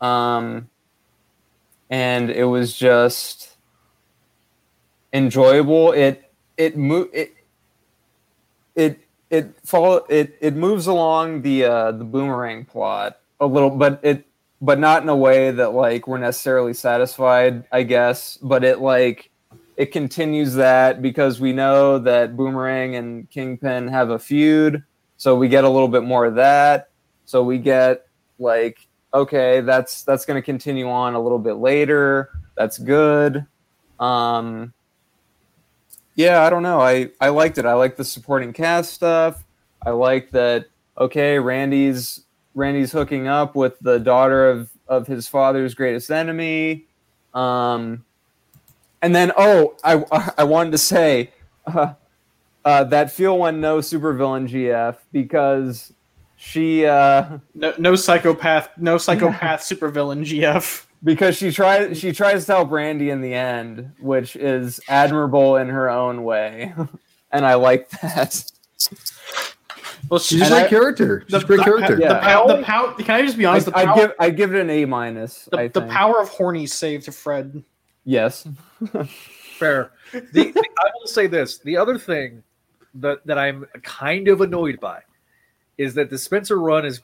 Um, and it was just enjoyable. It it mo- it it it follow it it moves along the uh the boomerang plot a little but it but not in a way that like we're necessarily satisfied i guess. But it like it continues that because we know that boomerang and kingpin have a feud so we get a little bit more of that. So we get like okay that's that's going to continue on a little bit later. That's good. Um yeah, I don't know. I I liked it. I like the supporting cast stuff. I like that. Okay, Randy's Randy's hooking up with the daughter of of his father's greatest enemy. Um, and then oh, I I wanted to say uh, uh, that feel one no supervillain GF because she uh, No, no psychopath. No psychopath supervillain. GF. Because she tries she tries to help Randy in the end, which is admirable in her own way, and I like that. Well, She's just and a I- great character. She's a great the, character. The, Yeah. pow- the pow- Can I just be I, honest? The I power, give I give it an A minus. the, the power of horny save to Fred. Yes. Fair. The, the- I will say this: the other thing that that I'm kind of annoyed by is that the Spencer run is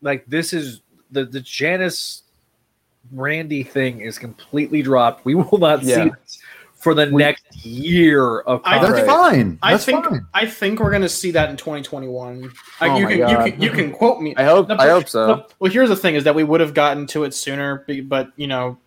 like this is the the Janice Randy thing is completely dropped. We will not Yeah. see this for the We- next year of I- That's comics. Right. fine. I think fine. I think we're gonna see that in 2021. I, uh, Oh you my can you can you can quote me. I hope No, I hope so. Well, well, here's the thing: is that we would have gotten to it sooner, but you know,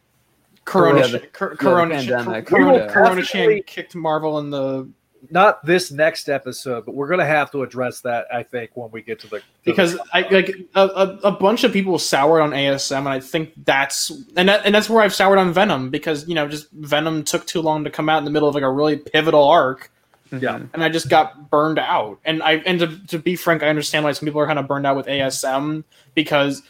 Corona, Yeah, sh- the- cor- the Corona, pandemic. Corona, Yeah. Corona Chan kicked Marvel in the not this next episode, but we're gonna have to address that. I think when we get to the to the- because I like a, a, a bunch of people soured on ASM, and I think that's and that, and that's where I've soured on Venom because you know just Venom took too long to come out in the middle of like a really pivotal arc. yeah, mm-hmm. and I just got burned out. And I and to, to be frank, I understand why some people are kind of burned out with ASM because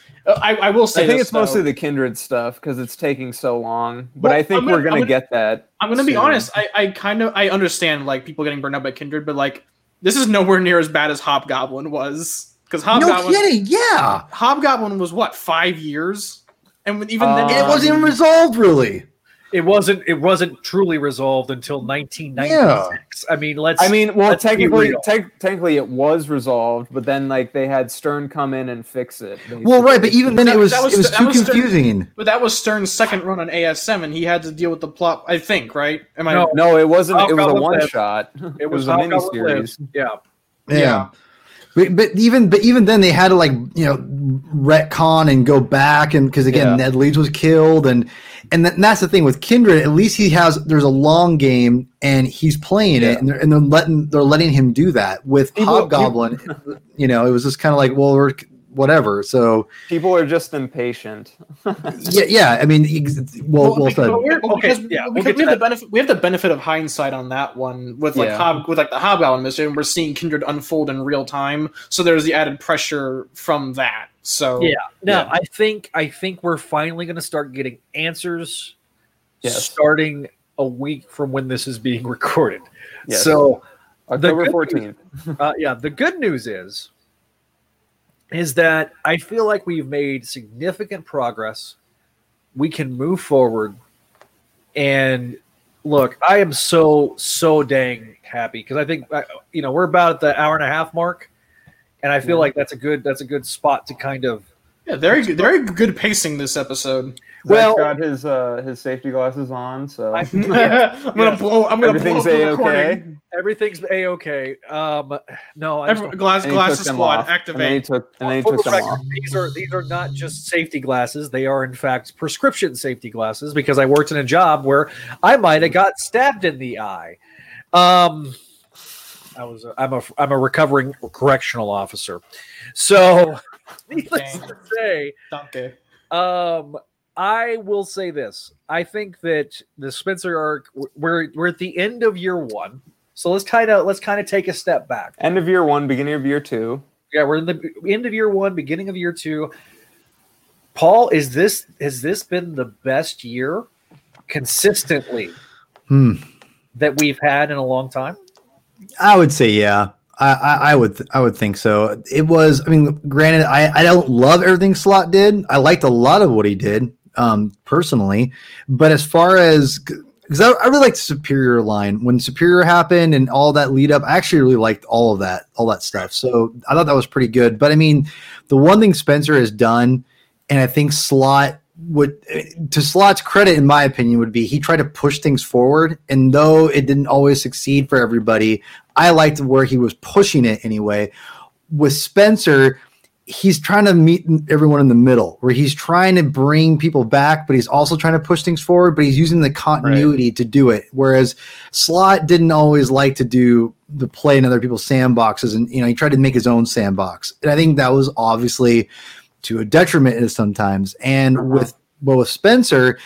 I, I will say I think this, it's mostly the kindred stuff because it's taking so long. But Well, I think gonna- we're gonna, gonna- get that. I'm gonna be honest. I, I kind of I understand like people getting burned out by Kindred, but like this is nowhere near as bad as Hobgoblin was because No Hobgoblin kidding. Yeah. Hobgoblin was what five years, and even Uh, then And it wasn't even Um, resolved, really. It wasn't it wasn't truly resolved until 1996. I mean, let's. I mean, well, technically, real. tec- technically, it was resolved, but then like they had Stern come in and fix it. Well, right, but even then That- it was was- it was that too was the- confusing. But that was Stern's second run on ASM, and he had to deal with the plot. I think, right? Am I? No. no, it wasn't. It was a one shot it was, a mini series Yeah, Yeah. Yeah. But, but even but even then they had to like you know retcon and go back and because again Yeah. Ned Leeds was killed and and, th- and that's the thing with Kindred at least he has there's a long game and he's playing Yeah. it and they're, and they're letting they're letting him do that with Hobgoblin you know it was just kind of like well we're whatever. So People are just impatient. yeah, yeah. I mean, ex- well, well because- said. but we're- Okay, because, yeah, we'll because we to have the benefit. We have the benefit of hindsight on that one with like Yeah. Hob, with like the Hobgoblin mystery, and we're seeing Kindred unfold in real time. So there's the added pressure from that. So Yeah. No, Yeah. I think I think we're finally going to start getting answers Yes. starting a week from when this is being recorded. Yes. So, October fourteenth. uh, yeah, the good news is is that I feel like we've made significant progress. We can move forward and look, I am so so dang happy because I think uh, you know, we're about at the hour and a half mark and I feel Yeah. like that's a good that's a good spot to kind of yeah, very good, very good pacing this episode. Well- Well, got his uh, his safety glasses on, so I- I'm gonna blow. I'm gonna everything's blow a okay. Everything's a okay. Um, no, I Every, glass And he glass squad off, And then he activate. took and then he took them record, off. These are these are not just safety glasses; they are in fact prescription safety glasses. Because I worked in a job where I might have got stabbed in the eye. Um, I was a, I'm a I'm a recovering correctional officer, so needless Okay. to say, Okay. um, I will say this: I think that the Spencer arc we're we're at the end of year one, so let's kind of let's kind of take a step back. End of year one, beginning of year two. Yeah, we're in the end of year one, beginning of year two. Paul, is this has this been the best year consistently Hmm. that we've had in a long time? I would say yeah. I, I, would I would think so. It was. I mean, granted, I, I don't love everything Slott did. I liked a lot of what he did um, personally, but as far as because I, I really liked the Superior line when Superior happened and all that lead up, I actually really liked all of that, all that stuff. So I thought that was pretty good. But I mean, the one thing Spencer has done, and I think Slott would to Slott's credit, in my opinion, would be he tried to push things forward, and though it didn't always succeed for everybody, I liked where he was pushing it anyway. With Spencer, he's trying to meet everyone in the middle, where he's trying to bring people back, but he's also trying to push things forward, but he's using the continuity to do it. Whereas Slott didn't always like to do the play in other people's sandboxes, and you know he tried to make his own sandbox, and I think that was obviously to a detriment sometimes. And Uh-huh. with well with Spencer,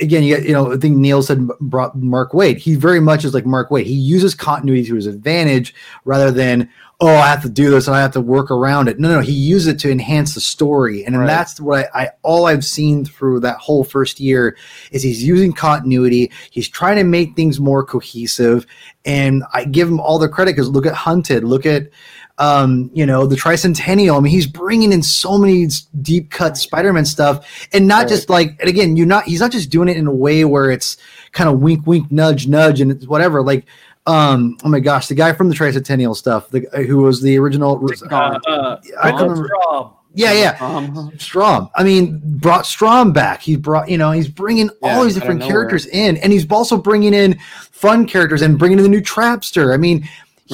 again, you, got, you know, I think Neil said brought Mark Waid. He very much is like Mark Waid. He uses continuity to his advantage rather than oh, I have to do this and I have to work around it. No, no, he uses it to enhance the story, and, Right. that's what I, I all I've seen through that whole first year is he's using continuity. He's trying to make things more cohesive, and I give him all the credit because look at Hunted, look at um, you know, the Tri-Sentinel. I mean, he's bringing in so many deep cut Spider-Man stuff, and not Right. just like, and again, you're not. He's not just doing it in a way where it's kind of wink, wink, nudge, nudge, and it's whatever. Like, um, oh my gosh, the guy from the Tri-Sentinel stuff, the who was the original. Uh, uh, I can't remember. Stromm. Yeah, yeah. Um, Stromm. I mean, brought Stromm back. He brought, you know, he's bringing Yeah, all these different characters in, and he's also bringing in fun characters and bringing in the new Trapster. I mean,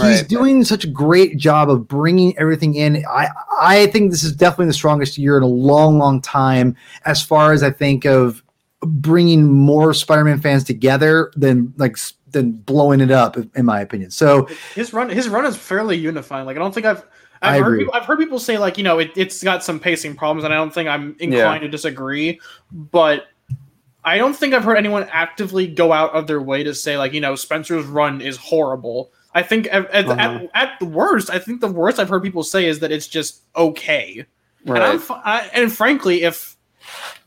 he's Right. doing such a great job of bringing everything in. I I think this is definitely the strongest year in a long, long time as far as I think of bringing more Spider-Man fans together than like than blowing it up, in my opinion. So his run his run is fairly unifying. Like I don't think I've I've I heard agree. people, I've heard people say like you know it, it's got some pacing problems, and I don't think I'm inclined to disagree. But I don't think I've heard anyone actively go out of their way to say like you know Spencer's run is horrible. I think at, at, Uh-huh. at, at the worst, I think the worst I've heard people say is that it's just okay. And, I'm, right. fi- I, and frankly, if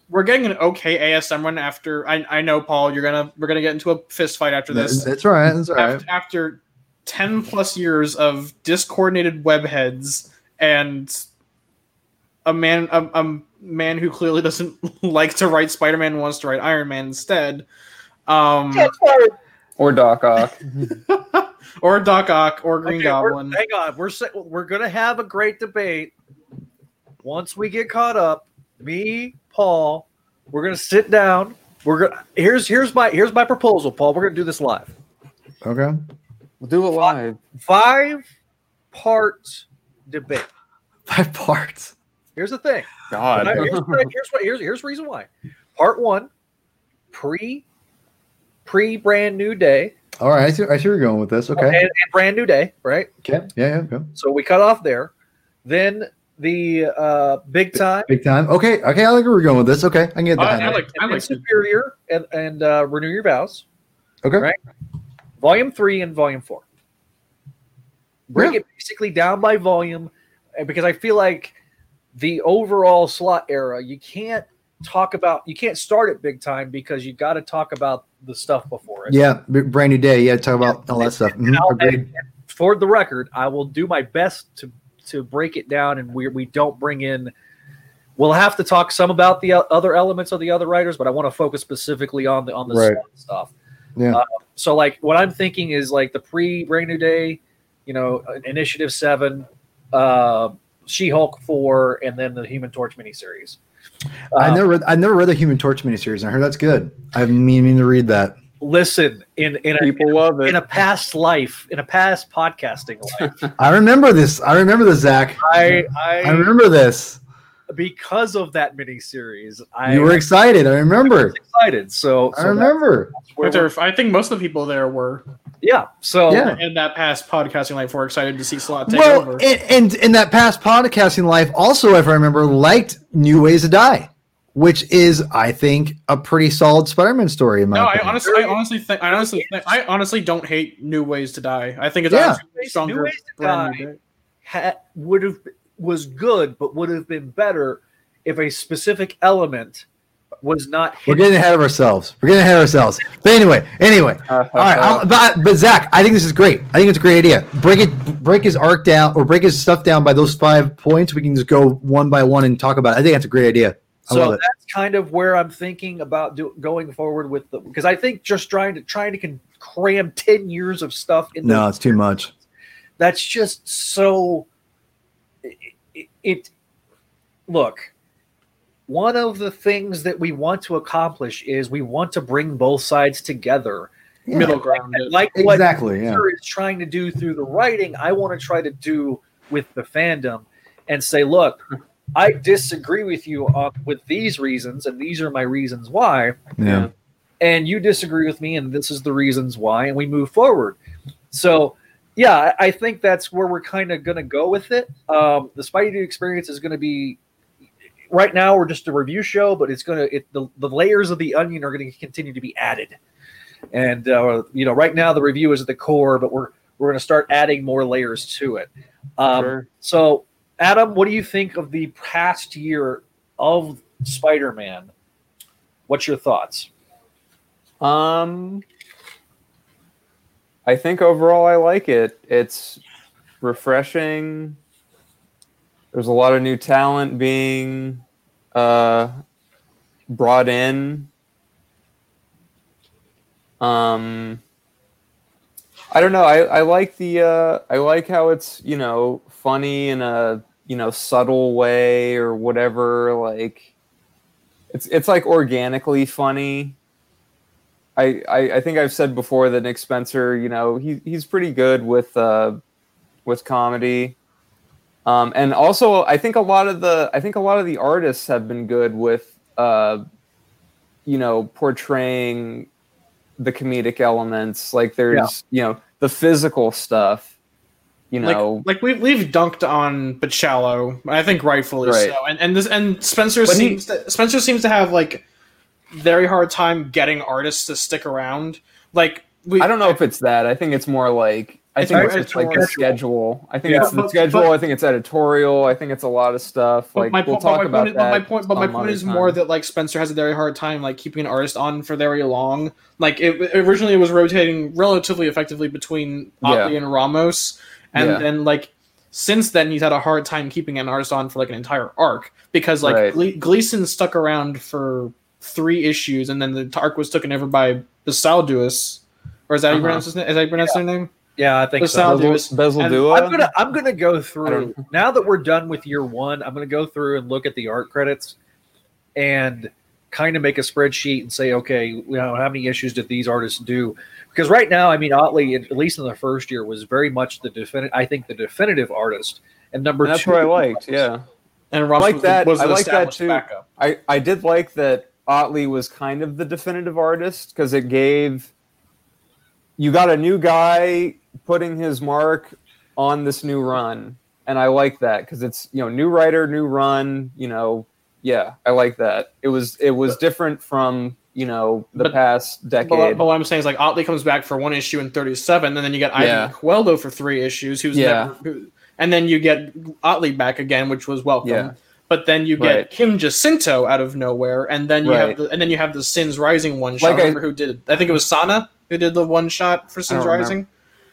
we're getting an okay ASM run after, I, I know Paul, you're gonna we're gonna get into a fist fight after this that's right. That's all right. after, after 10 plus years of discoordinated webheads and a man a, a man who clearly doesn't like to write spider-man wants to write iron man instead um Or Doc Ock. or doc ock or green Okay, goblin hang on, we're we're gonna have a great debate once we get caught up. Me, Paul, we're gonna sit down. We're gonna here's here's my here's my proposal, Paul. We're gonna do this live. Okay. We'll do it live. Five part debate. Five parts. Here's the thing. God. Now, here's, what, here's what here's here's reason why. Part one, pre pre brand new day All right. I see, I see where you're going with this. Okay. and, and brand new day, right? Okay. Yeah. Yeah. Okay. So we cut off there. Then the uh, big time, Big time. Okay, okay. I like where we're going with this. Okay, I can get I, behind I that. like I and like superior, and, and uh, renew your vows. Okay. right. Volume three and volume four. Break Yeah. it basically down by volume, uh, because I feel like the overall Slott era, you can't talk about, you can't start at big time because you got to talk about the stuff before it. Yeah, brand new day. Yeah, talk about all that stuff. Mhm, And and- and for the record, I will do my best to to break it down, and we we don't bring in. We'll have to talk some about the other elements of the other writers, but I want to focus specifically on the on the Right. stuff. Yeah. Uh, so, like, what I'm thinking is like the pre Brand New Day, you know, Initiative Seven, uh, She Hulk Four, and then the Human Torch miniseries. I Uh, never read. I never read the Human Torch miniseries. and I heard that's good. I've been meaning to read that. listen in in a, People love it. in a past life, in a past podcasting life, I remember this. I remember this, Zach. I I I remember this. because of that miniseries, I You were excited. I remember. was excited. So, I remember. that's where I think most of the people there were yeah. So Yeah. in that past podcasting life were excited to see Slott take Well, over. and, and in that past podcasting life, also, if I remember, liked New Ways to Die, which is, I think, a pretty solid Spider-Man story in my no, I honestly, I honestly think, I honestly, think, I honestly don't hate New Ways to Die. I think it's Yeah. actually New stronger. Ways to Die. ha- would have was good, but would have been better if a specific element was not. We're getting ahead of ourselves. We're getting ahead of ourselves. But anyway, anyway. Uh, uh, All right, uh, I'll, but, but Zach, I think this is great. I think it's a great idea. Break it, break his arc down, or break his stuff down by those five points. We can just go one by one and talk about it. I think that's a great idea. I so that's kind of where I'm thinking about do, going forward with the because I think just trying to trying to can cram ten years of stuff in. No, it's too much. that's just so it, it, it look one of the things that we want to accomplish is we want to bring both sides together Yeah, Middle ground. And like what exactly. Yeah. Peter is trying to do through the writing i want to try to do with the fandom and say look i disagree with you on with these reasons and these are my reasons why Yeah. and you disagree with me and this is the reasons why and we move forward so yeah i I think that's where we're kind of going to go with it um, the spidey Dude experience is going to be right now we're just a review show but it's going to it the, the layers of the onion are going to continue to be added and uh, you know right now the review is at the core but we're we're going to start adding more layers to it um, Sure. so adam what do you think of the past year of spider-man what's your thoughts Um, I think overall I like it. It's refreshing. There's a lot of new talent being uh, brought in. Um, I don't know. I, I like the uh, I like how it's you know funny in a you know subtle way or whatever. Like it's it's like organically funny. I, I, I think I've said before that Nick Spencer, you know, he, he's pretty good with uh, with comedy, um, and also I think a lot of the I think a lot of the artists have been good with, uh, you know, portraying the comedic elements. Like there's you know the physical stuff, you know, like like we've we've dunked on Bachalo, I think rightfully Right. so. And and this and Spencer But he- seems to, Spencer seems to have like very hard time getting artists to stick around. Like we, I don't know if it's that. I think it's more like I think more it's like the schedule. I think Yeah. it's the But- schedule. but- I think it's editorial. I think it's a lot of stuff. Like my, we'll point, but talk my about point is, that. but my point, but my point other is more that like Spencer has a very hard time like keeping an artist on for very long. Like it originally it was rotating relatively effectively between Ottley Yeah. and Ramos, and Yeah. then like since then he's had a hard time keeping an artist on for like an entire arc because like Right. Gle- Gleason stuck around for three issues and then the arc was taken over by Basalduus. Or is that how you Uh-huh. pronounce his name? Is that how you pronounce their name? Yeah i think so Bezel, Bezel- Bezel Dua? I'm gonna I'm gonna go through now that we're done with year one. I'm gonna go through and look at the art credits and kind of make a spreadsheet and say, okay, you know, how many issues did these artists do? Because right now, I mean, Ottley, at least in the first year, was very much the definitive. I think the definitive artist. And number And that's two, what I liked. Yeah, And I like was, that- was I like that too. backup. I I did like that. Ottley was kind of the definitive artist because it gave you got a new guy putting his mark on this new run, and I like that because it's you know new writer, new run. You know, yeah, I like that. It was it was different from you know the But- past decade. but what I'm saying is like Ottley comes back for one issue in 37, and then you get Yeah. Iban Coello for three issues, who's Yeah. never, who, and then you get Ottley back again, which was welcome. Yeah. But then you get Right. Kim Jacinto out of nowhere, and then you Right. have the, and then you have the Sins Rising one shot. Like I- remember who did it? I think it was Sana who did the one shot for Sins. Rising.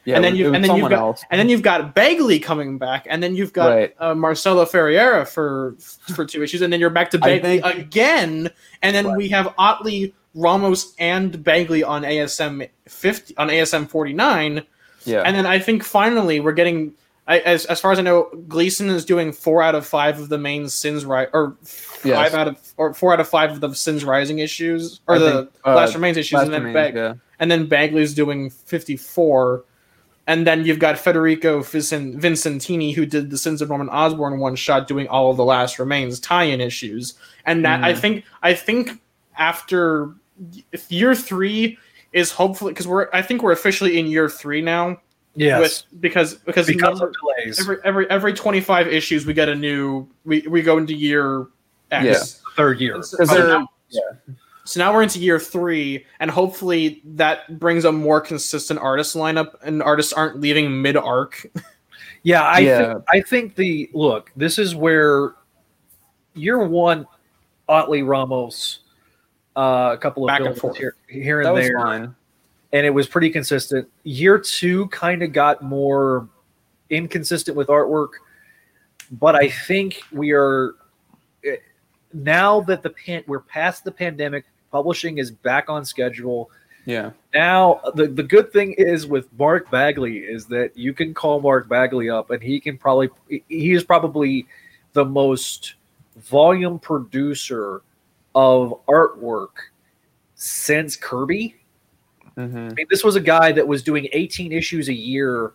yeah, and then you and then you've got else. and then you've got Bagley coming back, and then you've got Right. uh, Marcelo Ferreira for for two issues, and then you're back to Bagley think- again, and then we have Ottley, Ramos, and Bagley on ASM fifty on ASM forty nine, yeah, and then I think finally we're getting. I, as, as far as I know, Gleason is doing four out of five of the main Sins right or five Yes. out of or four out of five of the Sins Rising issues or I the think, uh, Last Remains issues, Last and then Remains, Bag- yeah. and then Bagley's doing 54. And then you've got Federico Vicen- Vicentini, who did the Sins of Norman Osborn one shot, doing all of the Last Remains tie-in issues. And that I Mhm. think I think after year three is hopefully because we're I think we're officially in year three now. Yes, With, because because, because number- of delays. every every every 25 issues we get a new we, we go into year X. Yeah. third year. So, Because so they're- now, so now we're into year three, and hopefully that brings a more consistent artist lineup, and artists aren't leaving mid arc. Yeah, I Yeah. Think, I think the look. This is where year one, Ottley Ramos, uh, a couple of Back and forth. here, here that and was there, fine. And it was pretty consistent. Year two kind of got more inconsistent with artwork, but I think we are eh, now that the pan, we're past the pandemic. Publishing is back on schedule. Yeah, Now, the, the good thing is with Mark Bagley is that you can call Mark Bagley up and he can probably, he is probably the most volume producer of artwork since Kirby. Hmm I mean, this was a guy that was doing 18 issues a year,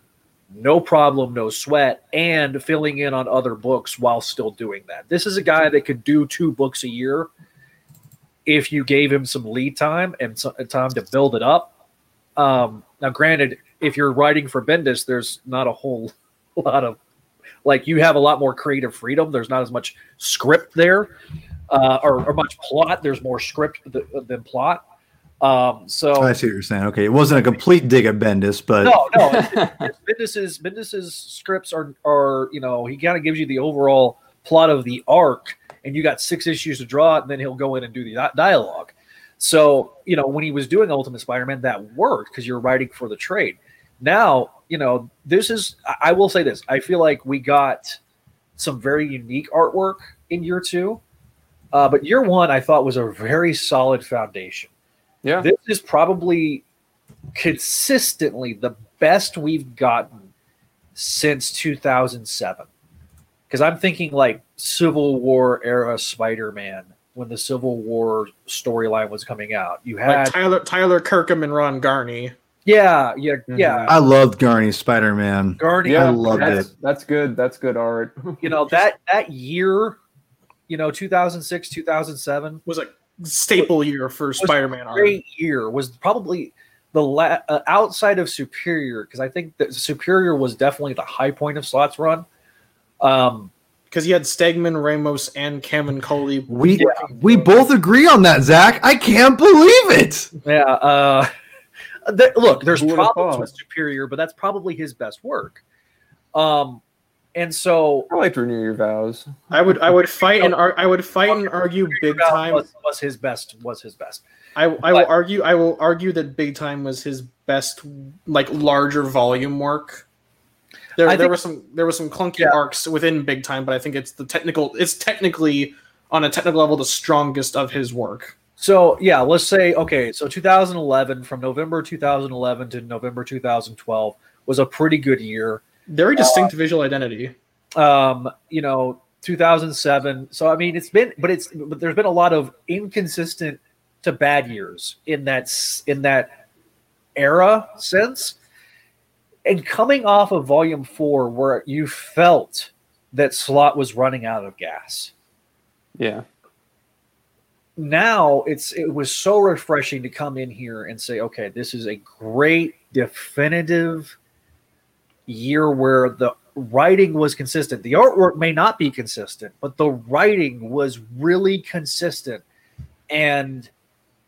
no problem, no sweat, and filling in on other books while still doing that. This is a guy that could do two books a year if you gave him some lead time and some time to build it up. Um, now, granted, if you're writing for Bendis, there's not a whole lot of like you have a lot more creative freedom. There's not as much script there, uh, or, or much plot. There's more script th- than plot. Um, so I see what you're saying. Okay, it wasn't a complete dig at Bendis, but no, no. Bendis's Bendis's scripts are are you know he kind of gives you the overall plot of the arc, and you got six issues to draw, it, and then he'll go in and do the dialogue. So you know when he was doing Ultimate Spider-Man, that worked because you're writing for the trade. Now you know this is. I- I will say this. I feel like we got some very unique artwork in year two, uh, but year one I thought was a very solid foundation yeah. this is probably consistently the best we've gotten since 2007 because i'm thinking like civil war era spider-man when the civil war storyline was coming out you had Like Tyler Tyler Kirkham and Ron Garney. yeah yeah mm-hmm. yeah I loved Garney Spider Man. Garney Yeah, I loved that's, it. That's good. That's good art. you know that that year you know 2006 2007 Was a staple year for Spider-Man art. great year was probably the la- uh, outside of Superior because I think that Superior was definitely the high point of Slott's run. Um, Because you had Stegman, Ramos, and Kevin Coley. We working we both agree on that, Zach. I can't believe it. yeah. Uh, there, look, there's Who would've problems with Superior, but that's probably his best work. Um, and so I like to renew your vows. I would I would fight and ar- I would fight and argue big time. was, was his best. Was his best. I, I will argue I will argue that Big Time was his best like larger volume work. There, I there think- were some there were some clunky Yeah. arcs within Big Time, but I think it's the technical it's technically on a technical level the strongest of his work. So yeah, let's say okay. So 2011, from November 2011 to November 2012, was a pretty good year. Very distinct visual identity. um you know 2007 so i mean it's been but it's but there's been a lot of inconsistent to bad years in that in that era sense and coming off of volume 4 where you felt that Slott was running out of gas Yeah. now it's it was so refreshing to come in here and say okay this is a great definitive year where the writing was consistent. The artwork may not be consistent, but the writing was really consistent. And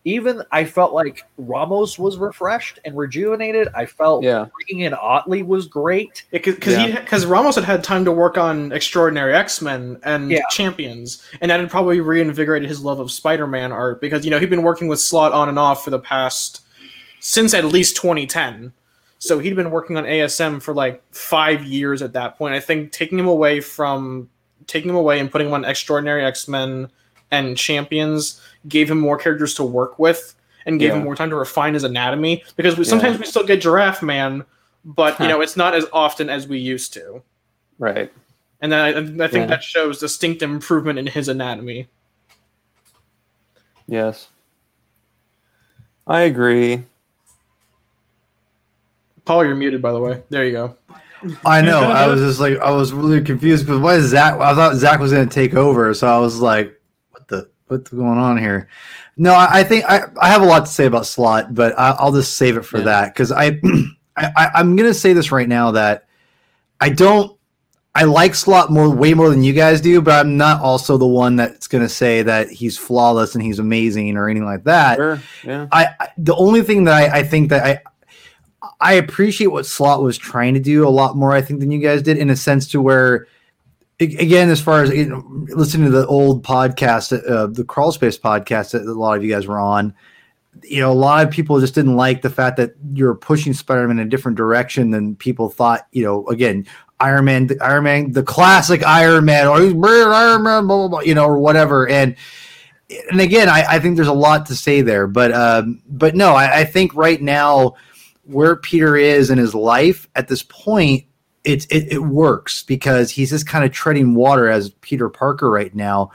even I felt like Ramos was refreshed and rejuvenated. I felt Yeah. bringing in Ottley was great. because Yeah. because Ramos had had time to work on Extraordinary X Men and Yeah. Champions, and that had probably reinvigorated his love of Spider Man art because you know he'd been working with Slott on and off for the past since at least 2010. So he'd been working on ASM for like five years at that point. I think taking him away from taking him away and putting him on Extraordinary X Men and Champions gave him more characters to work with and gave Yeah. him more time to refine his anatomy because we, sometimes Yeah. we still get Giraffe Man, but you know it's not as often as we used to. Right. And then I, I think Yeah. that shows distinct improvement in his anatomy. Yes. I agree. Paul, you're muted, by the way. There you go. I know. I was just like, I was really confused because why is Zach? I thought Zach was going to take over, so I was like, what the what's going on here? No, I, I think I, I have a lot to say about Slott, but I, I'll just save it for Yeah. that because I, I I- I'm going to say this right now that I don't. I like Slott more, way more than you guys do, but I'm not also the one that's going to say that he's flawless and he's amazing or anything like that. Sure. Yeah. I, I the only thing that I, I think that I I appreciate what Slott was trying to do a lot more, I think, than you guys did, in a sense to where, again, as far as you know, listening to the old podcast, uh, the Crawl Space podcast that a lot of you guys were on, you know, a lot of people just didn't like the fact that you're pushing Spider-Man in a different direction than people thought. You know, again, Iron Man, the Iron Man, the classic Iron Man, or he's Iron Man, blah blah blah, you know, or whatever, and and again, I, I think there's a lot to say there, but um, but no, I, I think right now where Peter is in his life at this point, it's it, it works because he's just kind of treading water as Peter Parker right now,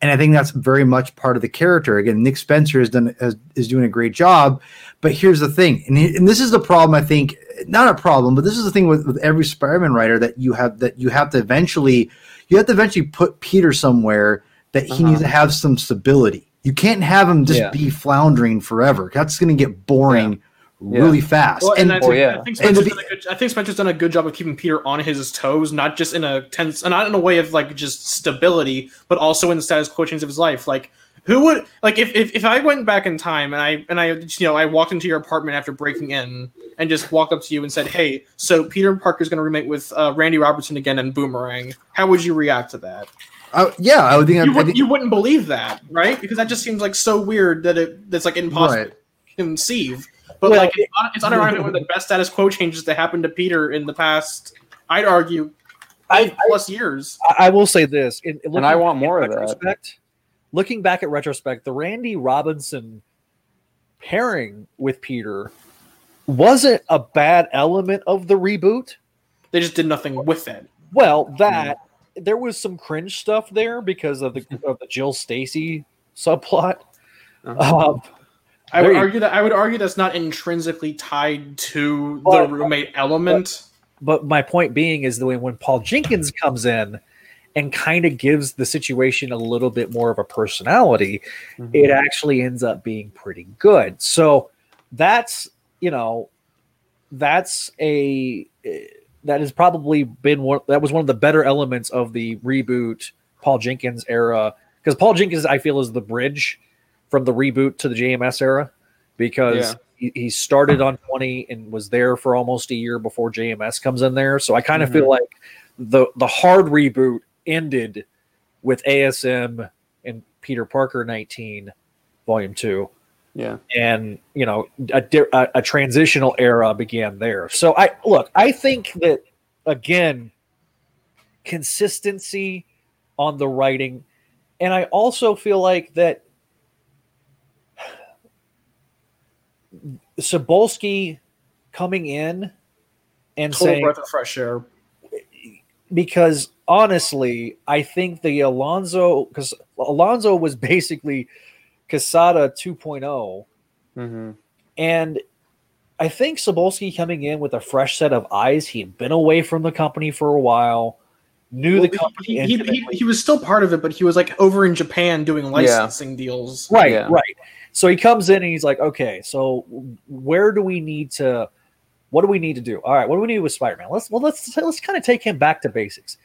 and I think that's very much part of the character. Again, Nick Spencer has done has, is doing a great job, but here's the thing, and, he- and this is the problem. I think not a problem, but this is the thing with, with every Spider-Man writer that you have that you have to eventually you have to eventually put Peter somewhere that he Uh-huh. needs to have some stability. You can't have him just Yeah. be floundering forever. That's going to get boring really fast. Well, and, and I, Oh, think, yeah. I, think And to Spencer's be- done a good, I think Spencer's done a good job of keeping Peter on his toes, not just in a tense, not in a way of like just stability, but also in the status quo change of his life. Like, who would like if, if, if I went back in time and I and I you know I walked into your apartment after breaking in and just walked up to you and said, "Hey, so Peter Parker's going to remake with uh, Randy Robertson again and Boomerang." How would you react to that? Uh, yeah, I would think. You, I would, think you wouldn't believe that, right? Because that just seems like so weird that it that's like impossible Right. to conceive. But Well, like it's, un- it's unironically one of the best status quo changes that happened to Peter in the past. I'd argue I- plus years. I, I will say this, in, in And I want more of that. Looking back at retrospect, the Randy Robinson pairing with Peter wasn't a bad element of the reboot. They just did nothing with it. Well, that there was some cringe stuff there because of the of the Jill Stacy subplot. Uh-huh. Um, I would argue that I would argue that's not intrinsically tied to the Well, roommate element. but my point being is that when, when Paul Jenkins comes in and kind of gives the situation a little bit more of a personality, it actually ends up being pretty good. So that's you know that's a eh, that has probably been one that was one of the better elements of the reboot Paul Jenkins era because Paul Jenkins I feel is the bridge from the reboot to the JMS era because he, he started on 20 and was there for almost a year before JMS comes in there. So I kind of Mhm. feel like the the hard reboot ended with ASM and Peter Parker 19 volume 2 Yeah. and you know a, a, a transitional era began there. So i look i think that again consistency on the writing. And i also feel like that Cebulski coming in and Total saying breath of fresh air. because honestly, I think the Alonso because Alonso was basically Quesada 2.0, Mm-hmm. and I think Cebulski coming in with a fresh set of eyes. He had been away from the company for a while, knew Well, the company he, he, he, he was still part of it, but he was like over in Japan doing licensing deals. right, Yeah. right. So he comes in and he's like, okay, so where do we need to what do we need to do? All right, what do we need with Spider Man? Let's well let's let's kind of take him back to basics.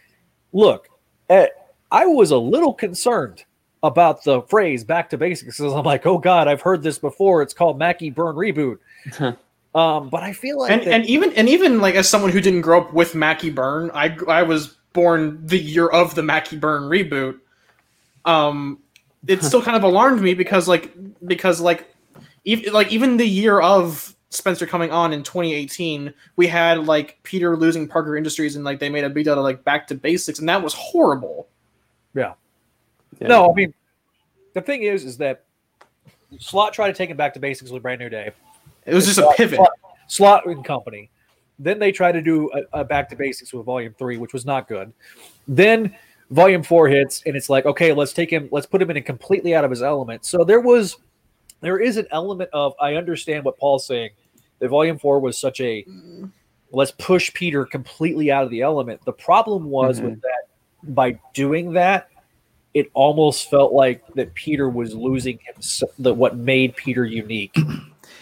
Look, eh, I was a little concerned about the phrase "back to basics" because I'm like, oh god, I've heard this before. It's called Mackie Byrne reboot. um, but I feel like and that- and even and even like as someone who didn't grow up with Mackie Byrne, I I was born the year of the Mackie Byrne reboot. Um, it still kind of alarmed me because like because like even like even the year of Spencer coming on in 2018, we had like Peter losing Parker Industries and like they made a big deal of like back to basics, and that was horrible. Yeah. No, I mean, the thing is, is that Slott tried to take him back to basics with Brand New Day. It was just a pivot. Slott, Slott and Company. Then they tried to do a, a back to basics with Volume Three, which was not good. Then Volume Four hits, and it's like, okay, let's take him, let's put him in a completely out of his element. So there was, there is an element of I understand what Paul's saying. That Volume Four was such a let's push Peter completely out of the element. The problem was mm-hmm. with that by doing that, it almost felt like that Peter was losing himself. That what made Peter unique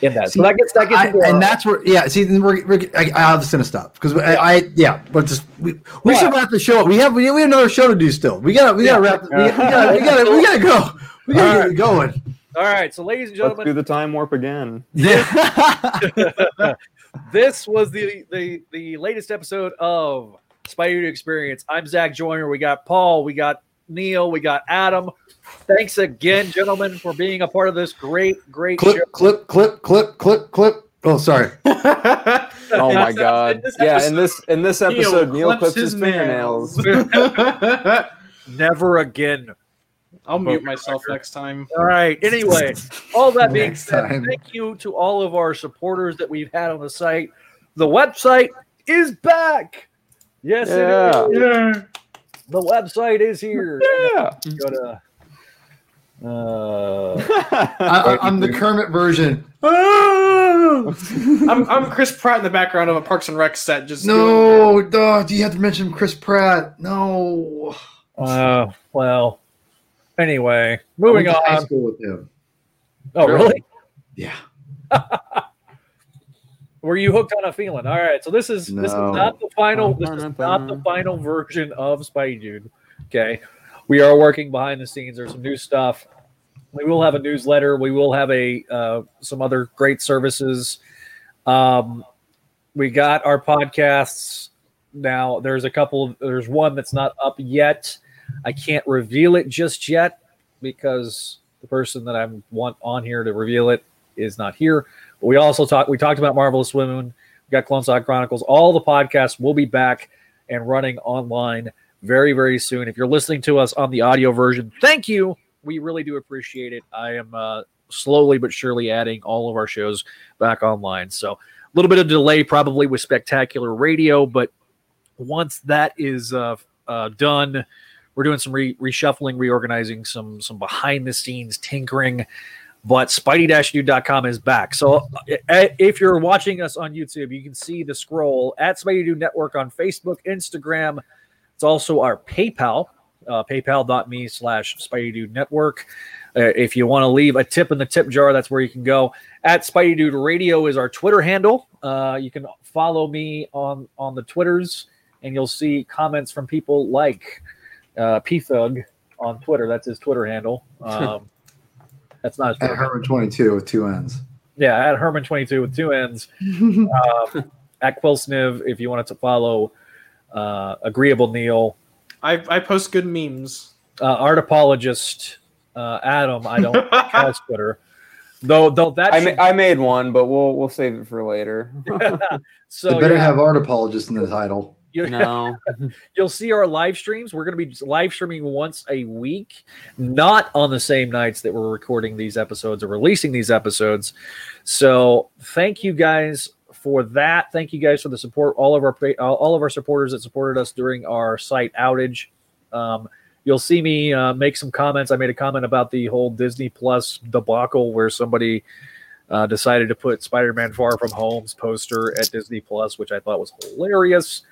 in that. See, so that gets that gets I, into and our- that's where, yeah. See, then we're, we're I, I'm just gonna stop because I, I, yeah, but just we, we What? should wrap the show. up. We have we, we have another show to do still. We gotta we gotta wrap. We, we gotta we gotta we gotta go. We gotta All get it going. all right. So, ladies and gentlemen, Let's do the time warp again. Yeah. this was the the the latest episode of Spider Experience. I'm Zach Joyner. We got Paul. We got Neil. We got Adam. Thanks again, gentlemen, for being a part of this great, great show. clip, clip, clip, clip, clip, clip. Oh, sorry. Oh my god. this Yeah, episode, in this in this episode, Neil clips his fingernails. Never again. I'll mute myself next time. All right. Anyway, all that being said, time. thank you to all of our supporters that we've had on the site. The website is back. Yes, Yeah. it is. The website is here. Yeah. Go to. Uh, I, I, I'm the Kermit version. I'm, I'm Chris Pratt in the background of a Parks and Rec set. Just No, dog. Do you have to mention Chris Pratt? No. uh, well, anyway, I moving went to high school with him. Oh, really? Yeah. Were you hooked on a feeling? All right, so this is this is not the final. This is not the final version of Spidey Dude. Okay, we are working behind the scenes. There's some new stuff. We will have a newsletter. We will have a uh, some other great services. Um, we got our podcasts now. There's a couple. There's one that's not up yet. I can't reveal it just yet because the person that I want on here to reveal it is not here. We also talked. We talked about Marvelous Women. We got Clone Saga Chronicles. All the podcasts will be back and running online very, very soon. If you're listening to us on the audio version, thank you. We really do appreciate it. I am uh, slowly but surely adding all of our shows back online. So a little bit of delay probably with Spectacular Radio, but once that is uh, uh, done, we're doing some re- reshuffling, reorganizing, some some behind the scenes tinkering. But Spidey-Dude.com is back. So uh, if you're watching us on YouTube, you can see the scroll at Spidey Dude Network on Facebook, Instagram. It's also our PayPal, uh, paypal.me slash Spidey Dude Network. Uh, if you want to leave a tip in the tip jar, that's where you can go. At Spidey Dude Radio is our Twitter handle. Uh, you can follow me on on the Twitters, and you'll see comments from people like uh, P Thug on Twitter. That's his Twitter handle. Um, that's not his At Herman 22 with two ends. yeah, at Herman22 with two ends. um, at Quilsniv, if you wanted to follow uh, Agreeable Neil, I, I post good memes. uh, Art Apologist, uh, Adam, I don't has Twitter. Though, though that I, ma- I made one, but we'll we'll save it for later. so they better yeah, have art apologist in the title. You, no. you'll see our live streams. We're going to be live streaming once a week, not on the same nights that we're recording these episodes or releasing these episodes. So thank you guys for that. Thank you guys for the support. All of our all all of our supporters that supported us during our site outage. Um, you'll see me uh, make some comments. I made a comment about the whole Disney Plus debacle where somebody uh, decided to put Spider-Man Far From Home's poster at Disney Plus, which I thought was hilarious.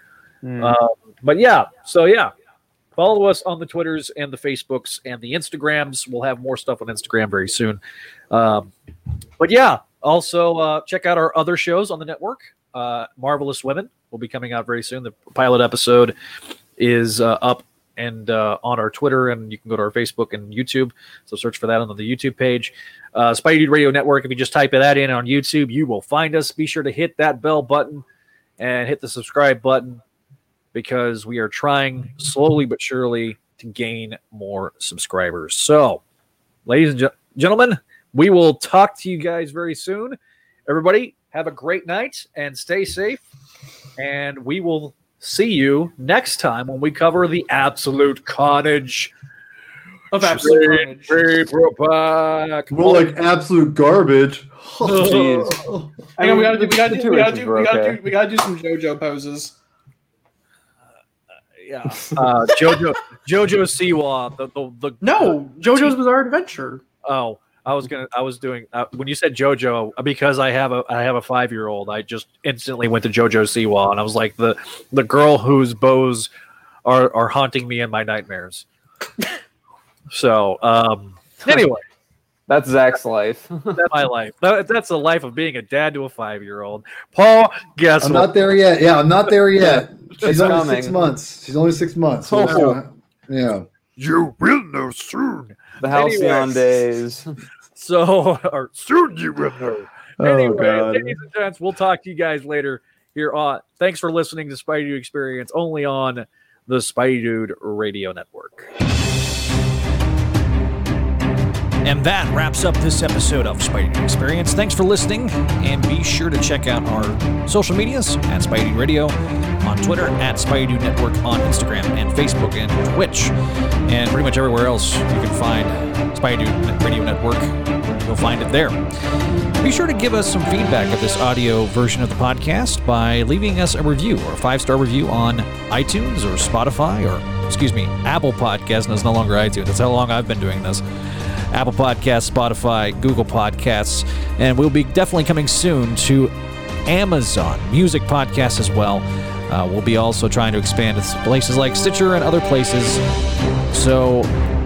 Hmm. Um, but yeah, so yeah, follow us on the Twitters and the Facebooks and the Instagrams. We'll have more stuff on Instagram very soon. Um, but yeah, also uh, check out our other shows on the network. uh, Marvelous Women will be coming out very soon. The pilot episode is uh, up and uh, on our Twitter, and you can go to our Facebook and YouTube. So search for that on the YouTube page. Uh, Spidey Dude Radio Network. If you just type that in on YouTube, you will find us. Be sure to hit that bell button and hit the subscribe button because we are trying slowly but surely to gain more subscribers. So, ladies and ge- gentlemen, we will talk to you guys very soon. Everybody, have a great night and stay safe. And we will see you next time when we cover the absolute carnage. Of absolute carnage. Paperback. More like absolute garbage. Oh, Jeez. Oh, oh. Hang on, we gotta do, we gotta do, we gotta do, we gotta do, we gotta do some JoJo poses. Yeah. Uh, Jojo Jojo Siwa, the, the, the No, JoJo's Bizarre Adventure. Oh, I was gonna. I was doing uh, when you said JoJo because I have a I have a five year old. I just instantly went to JoJo Siwa and I was like the the girl whose bows are are haunting me in my nightmares. so um, anyway, That's Zach's life. that's my life. That, that's the life of being a dad to a five year old. Paul, guess I'm what? not there yet. Yeah, I'm not there yet. She's only coming. six months. She's only six months. So Oh. yeah. you will know soon. the halcyon Anyways. days. So or soon you will know. Oh, anyway, God. ladies and gents, we'll talk to you guys later here on. Thanks for listening to Spidey Dude Experience only on the Spidey Dude Radio Network. And that wraps up this episode of Spidey Experience. Thanks for listening, and be sure to check out our social medias at Spidey Radio on Twitter, at Spidey Network on Instagram and Facebook and Twitch, and pretty much everywhere else you can find Spidey Radio Network. You'll find it there. Be sure to give us some feedback of this audio version of the podcast by leaving us a review or a five star review on iTunes or Spotify or, excuse me, Apple Podcasts. No, it's no longer iTunes. That's how long I've been doing this. Apple Podcasts, Spotify, Google Podcasts, and we'll be definitely coming soon to Amazon Music Podcasts as well. Uh, we'll be also trying to expand to places like Stitcher and other places. So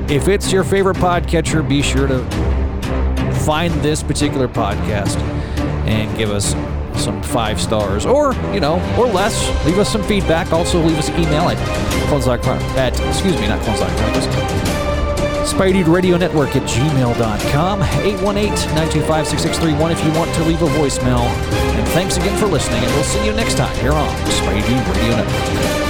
if it's your favorite podcatcher, be sure to find this particular podcast and give us some five stars or you know or less leave us some feedback also leave us an email at cloneslock at excuse me not cloneslock chronicles Spidey Radio Network at gmail.com 818-925-6631 if you want to leave a voicemail. And thanks again for listening and we'll see you next time here on Spidey Radio Network